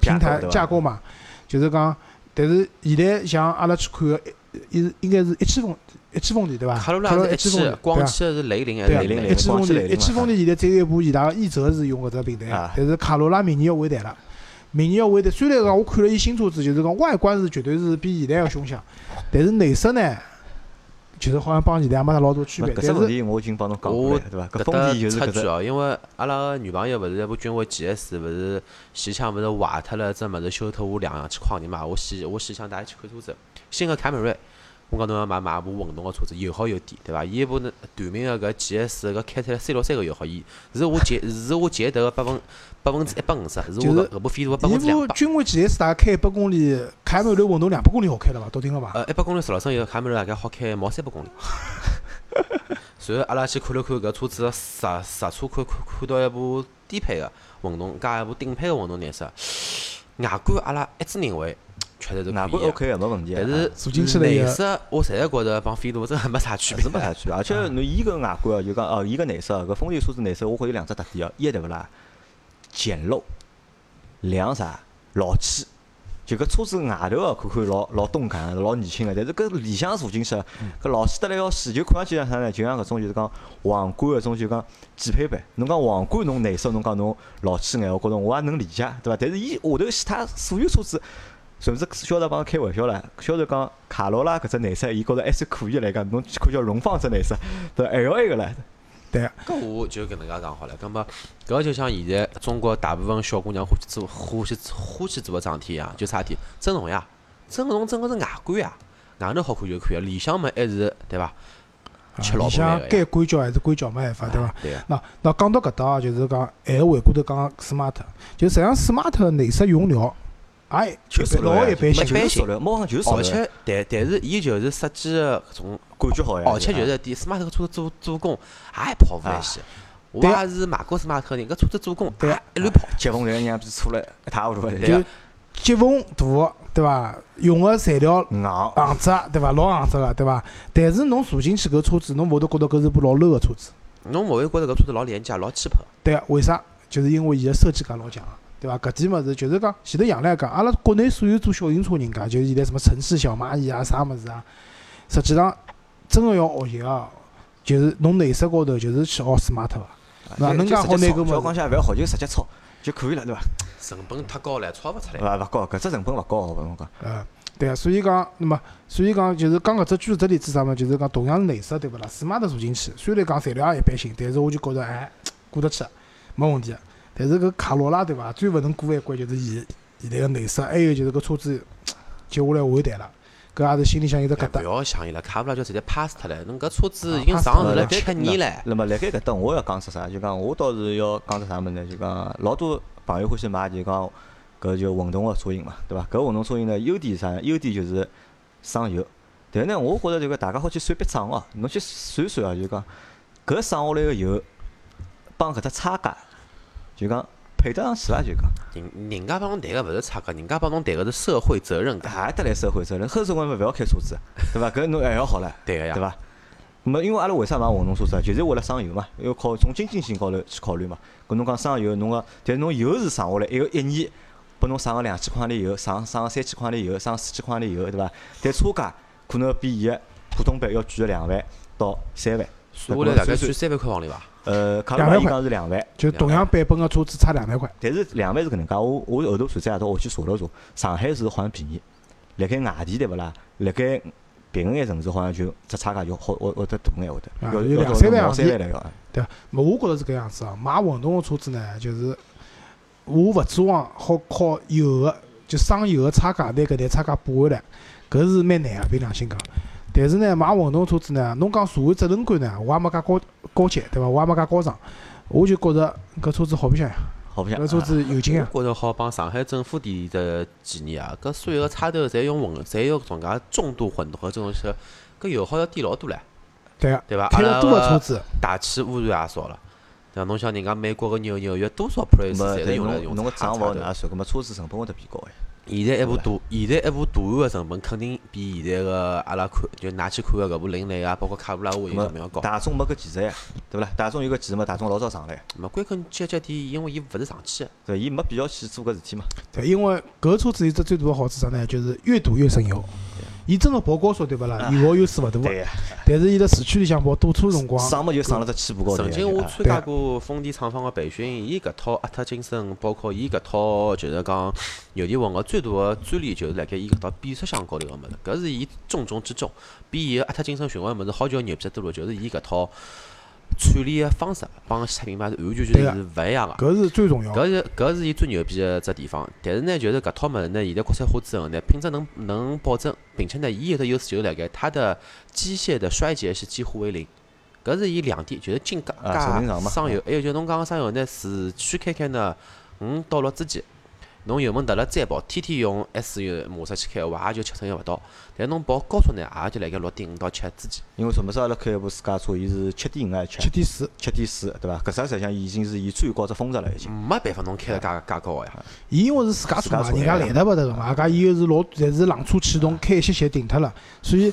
平台架构嘛，就是讲。但是现在像阿拉去看个，一应该是一汽丰一汽丰田对伐？卡罗拉是一汽，广汽是雷凌还是雷凌？一汽丰田，一汽丰田现在再一部，伊拉个奕泽是用搿只平台，但是卡罗拉明年要换代了，明年要换代。虽然讲我看了伊新车子，就是讲外观是绝对是比现在要凶相，但是内饰呢？就是好像帮现在也没啥老多区别，搿只问题我已经帮侬讲过了，对伐？搿风险就是搿个。因为阿拉个女朋友勿是一部君威 GS，勿是前腔勿是坏脱了，只物事修脱我两万去矿钿嘛。我前我前腔带伊去看车子，新个凯美瑞，我讲侬要买买部混动个车子，油耗又低，对伐？伊一部那短命个搿 GS 搿开出来三六三个油耗，伊是我前是我前头个百分。百分之一百五十，是我搿部飞度个百分之两百。一部君威 GS 大概开一百公里，凯美瑞混动两百公里好开了伐？笃定了伐？呃，一百公里十六升油，凯美瑞大概好开毛三百公里。随后阿拉去看了看搿车子实实车，看看看到一部低配个混动加一部顶配个混动颜色，外观阿拉一致认为确实是外观 OK 个，没问题。但是坐进去内饰我实在觉着帮飞度真还没啥区别，是没啥区别。而且侬伊个外观就讲哦，伊个内饰，搿丰田车子内饰我觉有两只特点哦，一对勿啦，简陋，两啥，老气。就搿车子外头哦，看看老老动感，老年轻个，但是搿里向坐进去，搿老气得来要死，就看上去像啥呢？就像搿种就是讲皇冠搿种就讲减配版。侬讲皇冠侬内饰侬讲侬老气眼，我觉着我也能理解，对伐？但是伊下头其他所有车子，甚至销售帮开玩笑唻，销售讲卡罗拉搿只内饰，伊觉着还是可以来讲，侬看叫荣放只内饰，对 L A 个唻。对，搿我就搿能介讲好了。葛末搿就像现在中国大部分小姑娘欢喜做、欢喜、欢喜做个桩事体一样，就啥体整容呀？整容整个是外观呀，外头好看就可以，里向嘛还是对伐？吃老婆饭该关焦还是关焦，没办法，对伐？对。那那讲到搿搭就是讲，还回过头讲 smart，就实际上 smart 内饰用料。哎，就是老一般性，一般性，而且但但是伊就是设计个搿种感觉好呀，而且就是点 smart 个车子做做工也跑勿来些。我也是买过 smart 人，搿车子做工对一乱跑，接缝人娘逼错了一塌糊涂就接缝大，对伐？用个材料硬硬质，对伐？老硬质个，对伐？但是侬坐进去搿车子，侬勿会觉得搿是部老 low 个车子。侬勿会觉得搿车子老廉价、老气派。对个，为啥？就是因为伊个设计感老强。对伐？搿点物事就是讲，前头杨澜讲，阿拉国内所有做小型车人家，就是现在什么城市小蚂蚁啊，啥物事啊，实际上真个要学习啊，就是侬内饰高头就是去学 smart 伐？哪能介好拿个物事？下勿要学，就直接抄就可以了，对伐？成本太高了，抄勿出来。勿勿高，搿只成本勿高，我侬讲。呃，对啊，所以讲，那么，所以讲，就是讲搿只举只例子啥物，就是讲同样是内饰，对勿啦？smart 坐进去，虽然讲材料也一般性，但是我就觉着，哎，过得去，没问题。但是搿卡罗拉对伐？最勿能过一关就是伊现在个内饰，还有就是搿车子接下来换代了，搿也是心里向有只疙瘩。勿要想伊拉，卡罗拉就直接 pass 脱了。侬搿车子已经上市了几十年了。那么辣盖搿搭我要讲出啥？就讲我倒是要讲只啥物事呢？就讲老多朋友欢喜买，就讲搿就混动个车型嘛，对伐？搿混动车型呢，优点是啥？优点就是省油。但是呢，我觉着就讲大家好去算笔账哦，侬去算算啊，就讲搿省下来个油帮搿只差价。就讲配得上去伐，就讲。人人家帮侬谈个勿是差价，人家帮侬谈个是社会责任感。还得来社会责任，后生活嘛勿要开车子，对伐？搿侬还要好了，对个呀，对伐？没，因为阿拉为啥买混动车子啊？就是为了省油嘛，要考从经济性高头去考虑嘛。搿侬讲省油，侬个，但是侬油是省下来，一个一年拨侬省个两千块钿油，省省个三千块钿油，省四千块钿油，对伐？但车价可能比伊个普通版要贵个两万到三万。算下来大概算三万块往里伐？呃，卡罗拉伊讲是两万，就同样版本个车子差两万块。但是两万是搿能介，我我后头随在夜到我去查了查，上海市好像便宜，辣盖外地对勿啦？辣盖别个眼城市好像就只差价就好，会会得大眼会得，要要两三万三万来要。对，我觉着是搿样子哦。买混动个车子呢，就是我勿指望好靠油个就省油个差价拿搿台差价补回来，搿是蛮难个，凭良心讲。但是呢，买混动车子呢，侬讲社会责任感呢，我也没介高高级，对伐？我也没介高尚，我就觉着搿车子好白相呀，好白相。搿车子有劲呀。觉着好帮上海政府提的建议啊，搿所有个插头侪用混，侪用种介重度混合这种车，搿油耗要低老多唻。对啊。对伐？开了多个车子，大气污染也少了。对伐？侬像人家美国个纽纽约多少 Prius 侪是用来用侬个插头。哪算？搿么车子成本会得变高哎。现在一部大，现在一部大碗个成本肯定比现在个阿拉看就拿去看个搿部凌雷啊，包括卡罗拉，我成本要高。大众没搿技术呀，对勿啦？大众有搿技术嘛，大众老早上来。没归根结底，因为伊勿是上汽个，对，伊没必要去做搿事体嘛。对，因为搿车子有只最大个好处啥呢？就是越堵越省油。伊真个跑高速对勿啦？油耗优势勿大个，但是伊辣市区里向跑堵车辰光，省么就省了只起步高头。曾经我参加过丰田厂方个培训，伊搿套阿特金森，包括伊搿套就是讲牛电混合最大个专利，就是辣盖伊搿套变速箱高头个物事，搿是伊重中之重，比伊个阿特金森循环物事好叫牛逼得多了，就是伊搿套。处理个方式帮其他品牌是完全全是勿一样个，搿是最重要。搿是搿是伊最牛逼个只地方。但是呢，就是搿套物事呢，现在国产化之后呢，品质能能保证，并且呢，伊有的优势就是辣盖它的机械的衰竭是几乎为零。搿是伊两点，就是进加加省油。还有就侬讲个省油呢，市区开开呢，五到六之间。侬油门踏了再跑，天天用 SUV 模式去开个话，也就七成油勿到。但侬跑高速呢，也就辣盖六点五到七之间。因为什么时候阿拉开一部私家车，伊是七点五还是七？七点四，七点四，对伐？搿只实际上已经是伊最高只峰值了，已经。没办法，侬开了介介高个呀。伊因为是私家车嘛，人家来得勿得个嘛，家伊又是老，侪是冷车启动，开一歇歇停脱了，所以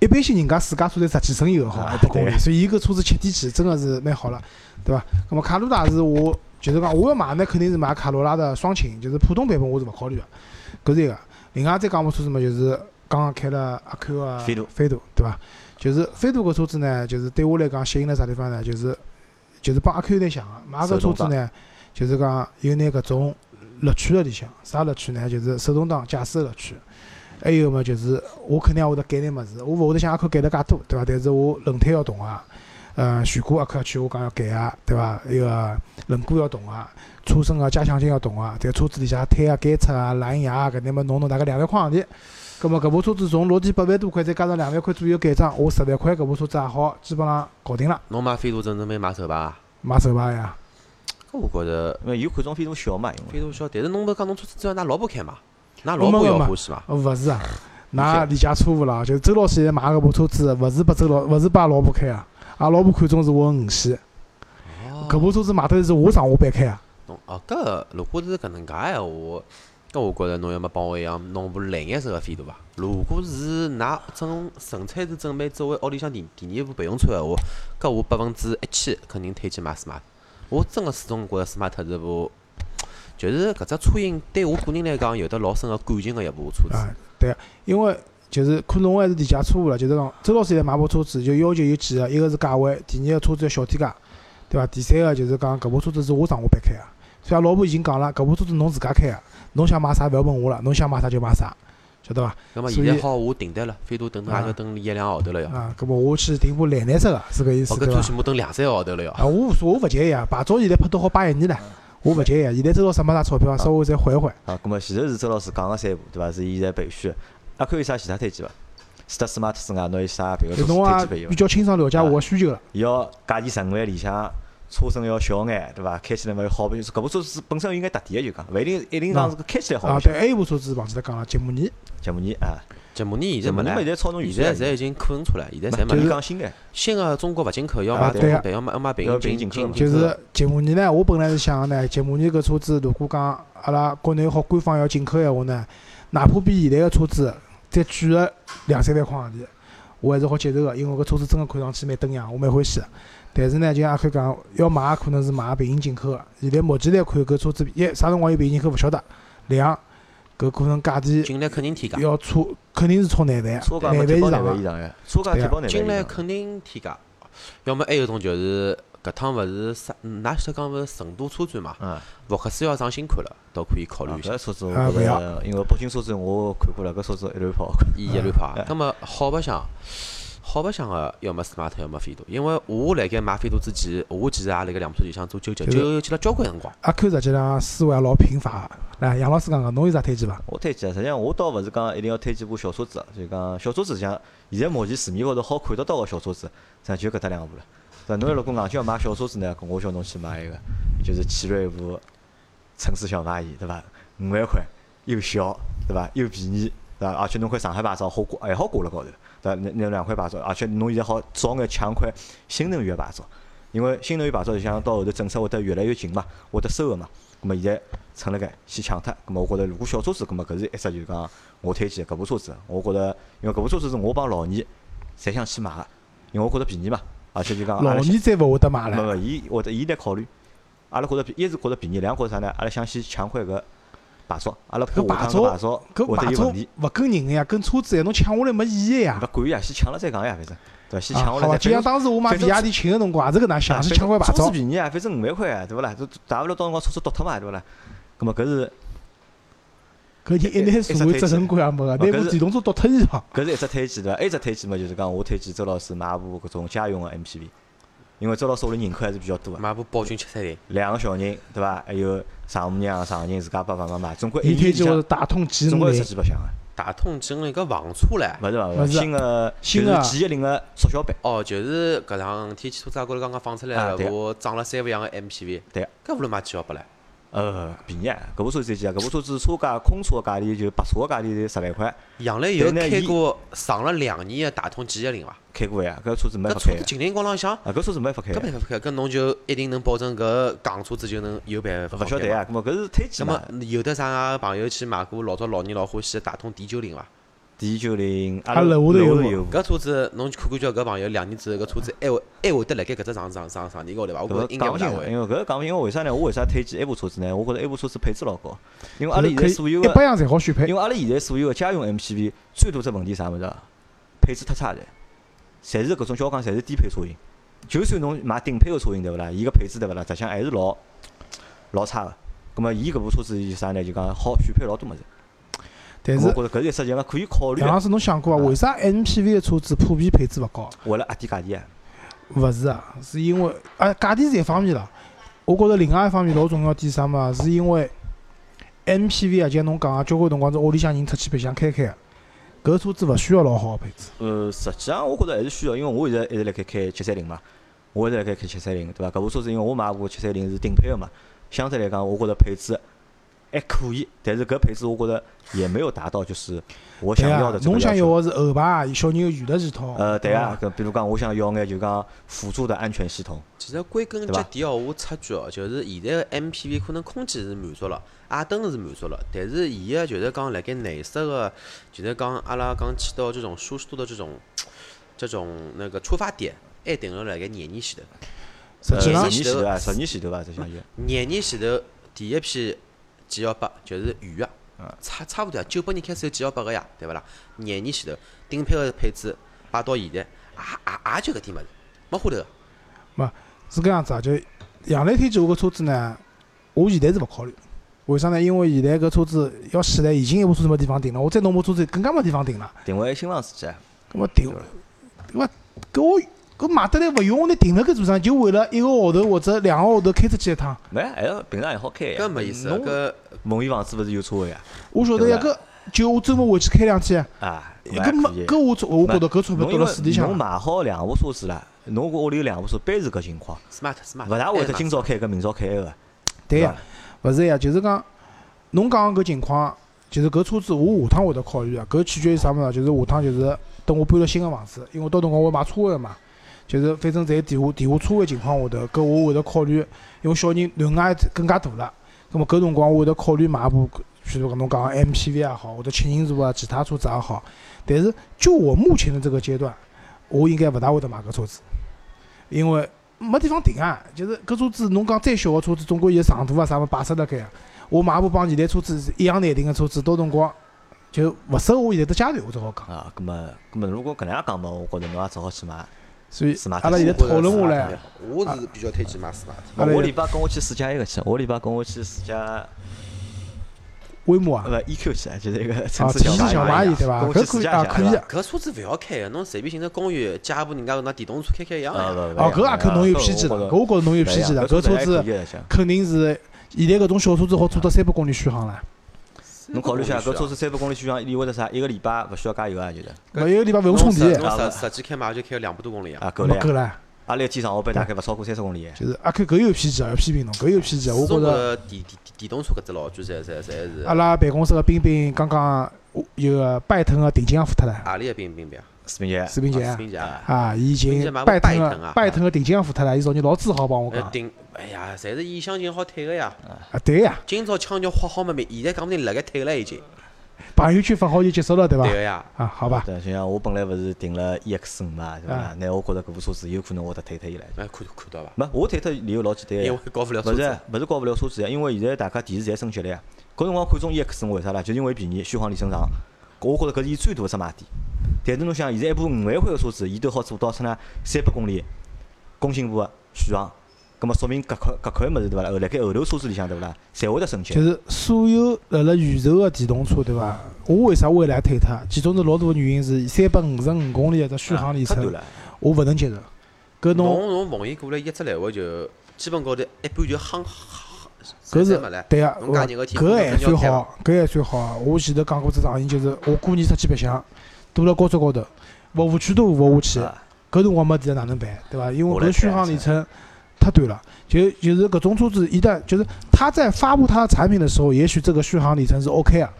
一般性人家自家车侪十几升油好，一百公里，所以伊搿车子七点几，真个是蛮好了，对伐？那么卡罗拉是我。就是讲，我要买呢，肯定是买卡罗拉的双擎，就是普通版本我是勿考虑个，搿是一个。另外再讲部车子嘛，就是刚刚开了阿 Q 个飞度，飞度对伐？就是飞度搿车子呢，就是对我来讲吸引了啥地方呢？就是就是帮阿 Q 有点像个，买搿车子呢，就是讲有眼搿种乐趣辣里向。啥乐趣呢？就是手动挡驾驶乐趣。还有么？就是我肯定也会得改点物事，我勿会得像阿 Q 改得介多，对伐？但是我轮胎要动啊。呃，悬挂阿克要去，我讲要改啊，对伐？那个轮毂要动啊，车身个加强筋要动啊，在车子里向胎啊、监测啊、蓝牙啊搿点么弄弄大概两万块洋钿。葛末搿部车子从落地八万多块，再加上两万块左右改装，我十万块搿部车子也好，基本上搞定了。侬买飞度真正没买手排？买手牌呀。搿我觉着，因为有看中飞度小嘛，因为飞度小，但是侬勿讲侬车子只要㑚老婆开嘛？㑚老婆要欢喜嘛？勿是啊，㑚理解错误了，就是周老师现在买搿部车子，勿是拨周老，勿是拨阿拉婆开啊。阿拉老婆看中是我五系，搿部车子买得是我上下班开啊。侬哦，搿如果是搿能介闲话，搿我觉着侬要么帮我一样弄部蓝颜色个飞度伐？如果是㑚正纯粹是准备作为屋里向第第二部备用车闲话，搿我百分之一千肯定推荐买 smart。我真个始终觉着 smart 是部，就是搿只车型对我个人来讲有得老深个感情个一部车子。啊，对，因为。就是可能我还是理解错误了，就是讲周老师现在买部车子就要求有几个，一个是价位，第二个车子要小点价，对伐？第三个就是讲搿部车子是我上下班开个，所以老婆已经讲了，搿部车子侬自家开个，侬想买啥勿要问我了，侬想买啥就买啥，晓得伐？那么现在好我订单了，飞度等也要等一两个号头了要。啊，搿么我去订部蓝颜色个，是搿意思对伐？搿最起码等两三个号头了要。啊，我无所谓，我勿介意啊，牌照现在拍到好八一年了，我勿介意啊。现在周老师没啥钞票，稍微再缓一缓。啊，搿么前头是周老师讲个三部，对伐？是现在备选，还可以有啥其他推荐伐？除脱 smart 之外，侬有啥别个推荐备用？比较清爽了解我个需求了。要价钿十万里向，车身要小眼，对伐？开起来嘛要好，就是搿部车子本身有眼特点个，就讲，勿一定一定讲是个开起来好。啊，对，还有部车子忘记脱讲了，吉姆尼。吉姆尼啊，吉姆尼现在没了。现在超现在侪已经库存出来，现在侪没。就讲新个，新个中国勿进口，要买中要买要买平行进口。就是吉姆尼呢，我本来是想个呢，吉姆尼搿车子如果讲阿拉国内好官方要进口闲话呢，哪怕比现在个车子再贵个两三万块行钿。我还是好接受个，因为搿车子真个看上去蛮登样，我蛮欢喜个。但是呢，就像阿 Q 讲，要买可能是买平行进口个。现在目前来看，搿车子一啥辰光有平行进口勿晓得。两，搿可能价钿进来肯定要超肯定是超廿万，廿万以上个。车价贴包廿万进来肯定添价，要么还有种就是。搿趟勿是啥，㑚晓得讲勿是成都车展嘛？嗯。福克斯要上新款了，倒可以考虑一下。搿车子我觉着，因为北京车展我看过了，搿车子一乱跑。伊 一乱跑。葛末好白相，好白相个，要么 smart，要么飞度。因为我辣盖买飞度之前，我其实也辣盖两部车里向做纠结，纠结了交关辰光。阿 Q 实际上思维也老贫乏。来，杨老师讲讲，侬有啥推荐伐？我推荐，实际上我倒勿是讲一定要推荐部小车子，就讲小车子像现在目前市面高头好看得到个小车子，实际上就搿搭两部了。对，侬要如果硬劲要买小车子呢，我叫侬去买一个，就是奇瑞部城市小蚂蚁，对伐？五万块，又小，对伐？又便宜，对伐？而且侬块上海牌照好挂，还好挂辣高头，对伐？那那两块牌照，而且侬现在好早眼抢块新能源牌照，因为新能源牌照就像到后头政策会得越来越紧嘛，会得收个嘛。咁么现在趁辣盖先抢脱，咁么我觉着如果小车子，咁么搿是一只就是讲我推荐搿部车子，我觉着因为搿部车子是我帮老二侪想去买个，因为我觉着便宜嘛。而且就讲，老年再勿会得买了。勿勿，伊会得伊来考虑。阿拉觉着便，一是觉着便宜，两觉着啥呢？阿拉想先抢块搿牌照。阿拉搿牌照，搿牌照勿跟人个呀，跟车子呀，侬抢下来没意义呀。勿管呀，先抢了再讲呀，反正，对伐？先抢下来。好就像当时我买比亚迪秦个辰光，也是搿能想，先抢块牌照。车子便宜啊，反正五万块啊，对勿啦？都大勿了到辰光车子丢脱嘛，对勿啦？咾么搿是。搿就一点社会责任感也没个，那部电动车倒脱伊伐？搿是一只推荐对伐？一只推荐嘛，就是讲我推荐周老师买部搿种家用个 MPV。因为周老师屋里人口还是比较多个，买部宝骏七三零，两个小人，对伐？还有丈母娘、丈人，自家爸爸妈妈，总归一年就是大通几总归十几百箱个。大通几零搿房车唻？勿是勿是，新个新个 G 一零个缩小版。哦，就是搿趟天气车展高头刚刚放出来个，我装了三副样个 MPV。对。搿无论买几号不唻？呃，便宜啊！搿部车子几啊？搿部车子车价空车个价钿就白车个价钿十万块。杨澜有开过上了两年个大通 G 一零伐？开过呀，搿车子没法开。搿车子静光浪向。啊，搿车子没法开。搿没法开，搿侬就一定能保证搿港车子就能有办法。勿晓得呀，搿么搿是推荐么有的啥朋友去买过老早老年老欢喜大通 D 九零伐？D 九零，阿拉楼下头有。搿车子侬去看看叫搿朋友两年之后搿车子还会还会得辣盖搿只上上上上年高头伐？我觉着应该勿会。因为搿讲因为为啥呢？我为啥推荐埃部车子呢？我觉着埃部车子配置老高。因为阿拉现在所有个一百样侪好选配。因为阿拉现在所有个家用 MPV 最大只问题啥物事？配置太差了，侪是搿种叫讲侪是低配车型。就算侬买顶配个车型对勿啦？伊个配置对勿啦？实际上还是老老差个。葛末伊搿部车子是啥呢？就讲好选配老多物事。但是，我觉着搿是一实际上可以考虑。杨老师，侬想过伐？为啥 MPV 个车子普遍配置勿高？为了压低价钿啊？勿是啊，是因为啊，价钿是一方面啦。我觉着另外一方面老重要点啥嘛？是因为 MPV 啊，就侬讲个，交关辰光是屋里向人出去白相开开个，搿车子勿需要老好个配置。呃，实际上我觉着还是需要，因为我现在一直辣盖开七三零嘛，我一直辣盖开七三零，对伐？搿部车子因为我买部七三零是顶配个嘛，相对来讲，我觉着配置。还可以，但是搿配置我觉着也没有达到，就是我想要的这个侬想要个是后排小人有娱乐系统。呃，对啊，搿比如讲，我想要眼就讲辅助的安全系统。其实归根结底哦，我插句哦，就是现在个 MPV 可能空间是满足了，矮灯是满足了，但是伊个就是讲辣盖内饰个，就是讲阿拉讲起到这种舒适度的这种这种那个出发点，还停留辣盖廿年前头。十年前头啊，十年前头伐？这相于。廿年前头第一批。G 幺八就是预个，差差勿多啊，九八年开始有 G 幺八个呀，对勿啦？廿年前头顶配个配置摆到现在，也也也就搿点物事，没花头。没，是搿样子啊，就杨磊推荐我个车子呢，我现在是勿考虑。为啥呢？因为现在搿车子要死来，已经一部车子没地方停了，我再弄部车子更加没地方停了。定位新浪司机，搿么停，搿么搿我。搿买得来勿用，你停辣搿座上，就为了一个号头或者两个号头开出去一趟。没，还要平常还好开呀。搿没意思。搿梦圆房子勿是有车位啊？我晓得呀，搿就我周末回去开两天。啊，搿没搿我，我觉得搿车票到了市里向。侬买好两部车子了，侬屋里有两部车，般是搿情况。smart smart。勿大会得今朝开搿明朝开个。对呀，勿是呀，就是讲，侬讲搿情况，就是搿车子我下趟会得考虑啊。搿取决于啥物事？就是下趟就是等我搬了新个房子，因为到辰光我买车位嘛。就是反正在地下地下车位情况下头，搿我会得考虑，因为小人囡恩也更加大了，葛末搿辰光我会得考虑买部，譬如讲侬讲 MPV 也好，或者七人座啊，其他车子也好。但是就我目前的这个阶段，我应该勿大会得买搿车子，因为没地方停啊。就是搿车子侬讲再小个车子，总归有长度啊啥物摆设辣盖啊。我买部帮现代车子是一样难停个车子，到辰光就勿适合我现在的阶段，我只好讲。啊，葛末葛末如果搿能样讲嘛，我觉着侬也只好去买。所以，阿拉现在讨论下来，我是比较推荐买 smart。我礼拜跟我去试驾一个去，我礼拜跟我去试驾威马啊，勿 EQ 去，就是一个城市小蚂蚁，对伐？搿可以啊，可以。搿车子勿要开个，侬随便寻只公园借部人家拿电动车开开一样哦，搿也可侬有偏见的，搿我觉着侬有偏见的。搿车子肯定是现在搿种小车子好做到三百公里续航了。侬考虑一下，搿车子三百公里续航意味着啥？一个礼拜勿需要加油啊，就是。搿一个礼拜勿用充电。侬实实际开嘛就开两百多公里啊。够了。够了。阿拉一天上下班大概勿超过三十公里。就是阿 Q 搿有偏见啊，要批评侬，搿有偏见。我觉着电电电动车搿只老句侪侪侪是。阿拉办公室个冰冰刚刚有个拜腾个定金也付脱了。何里个冰冰冰？视频节，视频节啊！啊，已经拜腾个拜腾个定金也付脱了，伊昨日老自豪帮我讲。定，哎呀，侪是意向金好退个呀。啊，对呀。今朝抢叫花好么没？现在讲不定辣盖退了已经。朋友圈发好就结束了，对伐？对个呀。啊，好吧。对，就像我本来勿是订了 EX 五嘛，对伐？那我觉着搿部车子有可能会得退脱伊了。哎，看看到伐？没，我退脱理由老简单。因为搞勿了车子。勿是，勿是搞勿了车子呀，因为现在大家电池侪升级了呀。搿辰光看中 EX 五为啥啦？就因为便宜，续航里程长。我觉着搿是伊最大个只卖点。但是侬想，现在一部五万块个车子，伊都好做到出呢三百公里工信部个续航。葛末说明搿块搿块物事对伐？后辣盖后头车子里向对勿啦？侪会得升级。就是所有辣辣预售个电动车对伐？我为啥会来推它？其中是老大个原因是三百五十五公里个只续航里程，我勿能接受。搿侬侬侬逢伊过来一只来回就基本高头一般就夯搿是对个，搿还算好，搿还算好。我前头讲过只场景，就是我过年出去白相，堵辣高速高头，服务区都服务下去，搿辰光没电了哪能办？对伐？因为搿续航里程。太短了。就就是搿种车子，一旦就是他在发布他的产品的时候，也许这个续航里程是 OK 啊。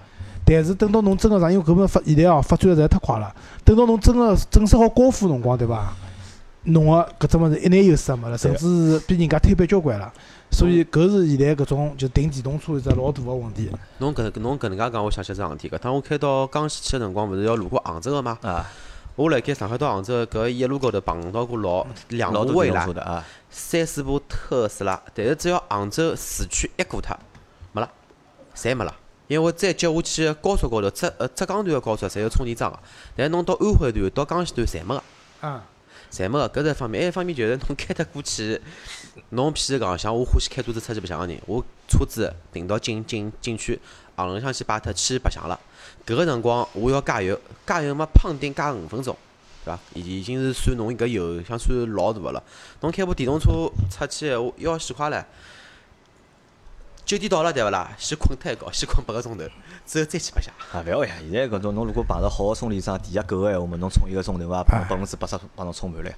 但是等到侬真个上，因为搿本发现在哦发展个实在太快了。等到侬真个正式好交付辰光，对伐？侬个搿只物事一眼优势也没了，甚至是比人家推板交关了。所以搿是现在搿种就停电动车一只老大个问题。侬搿侬搿能介讲，我想起桩事体。搿趟我开到江西去个辰光，勿是要路过杭州个吗？啊。我辣盖上海到杭州搿一路高头碰到过老两部蔚来、三四部特斯拉，但是只要杭州市区一过脱，没了，侪没了。因为再接下去高速高头，浙呃浙江段个高速侪有充电桩个，但是侬到安徽段、到江西段侪没个。啊。侪没个，搿是一方面，还一方面就是侬开得过去，侬譬如讲，像我欢喜开车子出去白相个人，我车子停到景景景区，行里向去摆脱去白相了。搿个辰光我要加油，加油嘛，胖丁加五分钟，对伐？已已经是算侬搿油箱算老大个了。侬开部电动车出去，闲话要死快唻。九点到了对勿啦？先困脱一觉，先困八个钟头，之后再去白相。啊，勿要呀！现在搿种侬如果碰着好个充电桩，电压够个闲话，么侬充一个钟头伐？百分之八十帮侬充满了。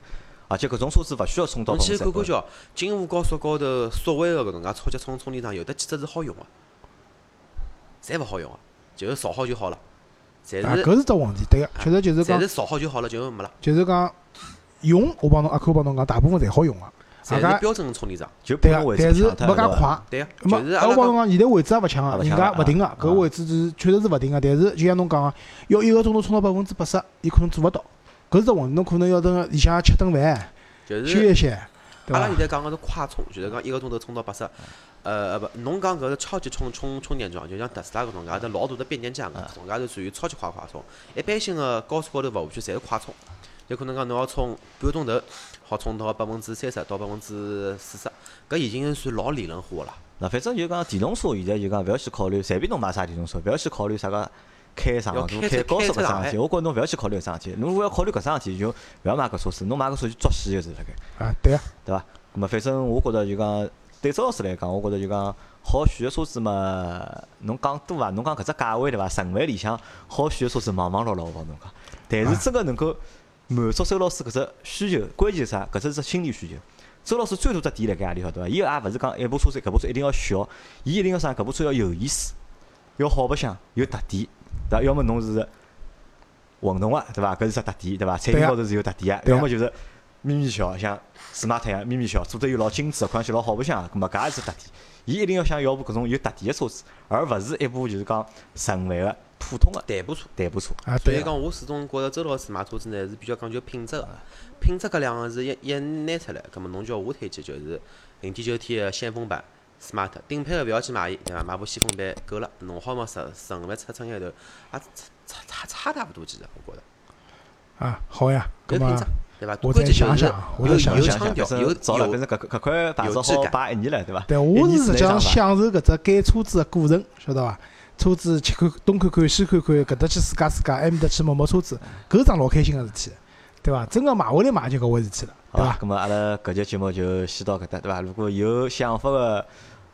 而且搿种车子勿需要充到百分之百。侬去看看叫京沪高速高头所谓的搿能介超级充充电桩，有的几只是好用个？侪勿好用个，就是造好就好了。侪是。搿是只问题，对个，确实就是讲。侪是造好就好了，就没了。就是讲用，我帮侬阿 Q 帮侬讲，大部分侪好用个。侪是标准充电桩，就对个，但是没介快。对个，没。我帮侬讲，现在位置也勿抢个，人家勿停个，搿位置是确实是勿停个。但是就像侬讲个，要一个钟头充到百分之八十，伊可能做勿到。搿是只问题，侬可能要等里向吃顿饭，休一歇。阿拉现在讲个是快充，就是讲一个钟头充到八十。呃呃不，侬讲搿是超级充充充电桩，就像特斯拉搿种介，是老大的变电站个，搿种介是属于超级快快充。一般性个高速高头服务区侪是快充。有可能讲侬要充半个钟头，好充到百分之三十到百分之四十，搿已经算老理论化了。那反正就讲电动车现在就讲勿要去考虑，随便侬买啥电动车，勿要去考虑啥个开长途、开高速搿桩事体。我觉侬勿要去考虑搿桩事体。侬如果要考虑搿桩事体，就勿要买搿车子。侬买搿车就作死就是辣盖。啊，对啊，对伐？咾么反正我觉着就讲对周老师来讲，我觉着就讲好选个车子嘛，侬讲多伐？侬讲搿只价位对伐？十万里向好选个车子忙忙碌碌，我帮侬讲。但是真个能够。满足周老师搿只需求，关键是啥？搿只是心理需求。周老师最大只点辣盖何里晓得伐？伊也勿是讲一部车子搿部车一定要小，伊一定要啥？搿部车要有意思，要好白相，有特点，对伐？要么侬是混动个，对伐？搿是只特点，对伐？产品高头是有特点个，要么就是咪咪小，像斯马特一样咪咪小，做得又老精致，看上去老好白相，搿么搿也是特点。伊一定要想要部搿种有特点个车子，而勿是一部就是讲纯万个。普通的代步车，代步车。所以讲，我始终觉着周老师买车子呢是比较讲究品质个。品质搿两个字一一拿出来，葛末侬叫我推荐就是零点九 T 个先锋版 Smart，顶配个勿要去买伊，对伐？买部先锋版够了，弄好嘛十十五万出出一头，也差差差差大勿多，其实我觉着。啊，好呀，搿品质，对伐？我再想想，我再想想，有腔调，有造了，反正搿搿块牌子好摆一年了，对伐？对，我是实际上享受搿只改车子个过程，晓得伐？车子去看东看看西看看，搿搭去试驾试驾，埃面搭去摸摸车子，搿是桩老开心个事体，对伐？真个买回来买就搿回事体了，对伐？咁么阿拉搿节节目就先到搿搭，对伐？如果有想法个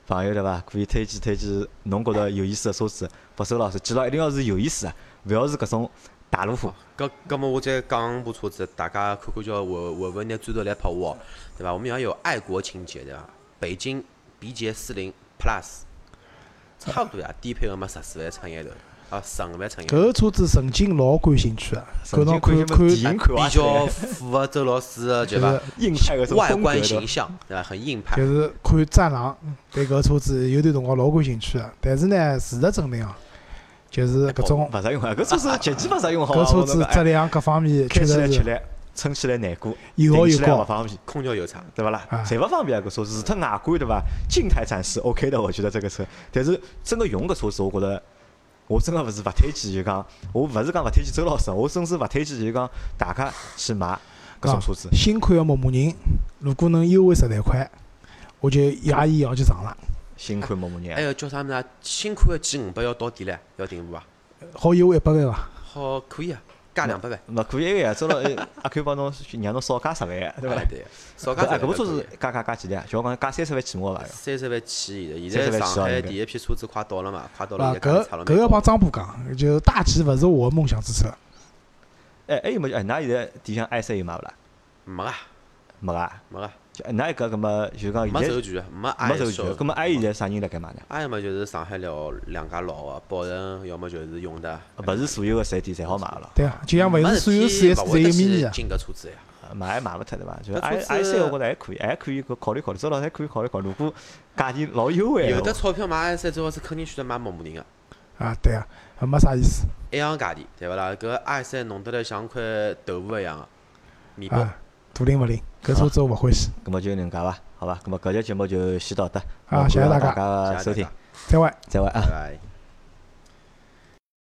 朋友，对伐？可以推荐推荐侬觉着有意思个车子，拨周老师，记牢一定要是有意思个，勿要是搿种大路虎。搿搿么我再讲部车子，大家看看叫会会勿会拿砖头来拍我，对伐？我们要有爱国情节，对伐？北京 B 级四零 Plus。差勿多呀，低配个嘛十四万出一头，啊十五万出一头。搿车子曾经老感兴趣啊，搿种看看比较符合周老师个对伐？硬派个外观形象对伐？很硬派。就是看战狼，对搿个车子有段辰光老感兴趣个，但是呢，事实证明啊，就是搿种勿实用啊，搿车子极其勿实用，好搿车子质量各方面确实吃力。撑起来难过，油耗又高，勿方便，空调又差，对勿啦？侪勿方便啊！搿车子，除脱外观对伐？静态展示 OK 的，我觉得这个车。但是真个用搿车子，我觉得我真个勿是勿推荐，就讲我勿是讲勿推荐周老师，我甚至勿推荐，就讲大家去买搿种车子。新款个牧马人，如果能优惠十万块，我就压伊要去上了。新款牧马人。还有叫啥物事？新款个 G 五百要到底了？要订货伐？好优惠一百万伐？好，可以啊。加两百万，勿可以个呀！做了阿 Q 帮侬让侬少加十万，对伐？对，少加十万。搿部车子加加加几钿啊？就讲加三十万起码伐？三十万起，现在上海第一批车子快到了嘛？快到了。啊，搿搿要帮张波讲，就大 G 勿是我梦想之车。哎，还有没？哎，㑚现在底下 i 三有买勿啦？没啊，没啊，没啊。就那一个，搿么就讲没授权，没没授权，搿么 i 现在啥人辣盖买呢？i 么就是上海了两家老个，宝人，要么就是永达。勿是所有个四 S 店侪好买个咯。对啊，就像勿是所有四 S 侪有 mini 进搿车子呀。买也买勿脱对伐？就 i i 三，我觉着还可以，还可以搿考虑考虑，周老师还可以考虑考虑。如果价钿老优惠有的钞票买 i 三，最好是肯定选择买牧马人个。啊，对啊，没啥意思。一样价钿，对勿啦？搿 i 三弄得来像块豆腐一样个面包。大灵勿灵，搿车子我勿欢喜。搿么就能介伐？好吧，搿么搿节节目就先到这。好，谢谢大家收听。再会。再会啊。拜拜。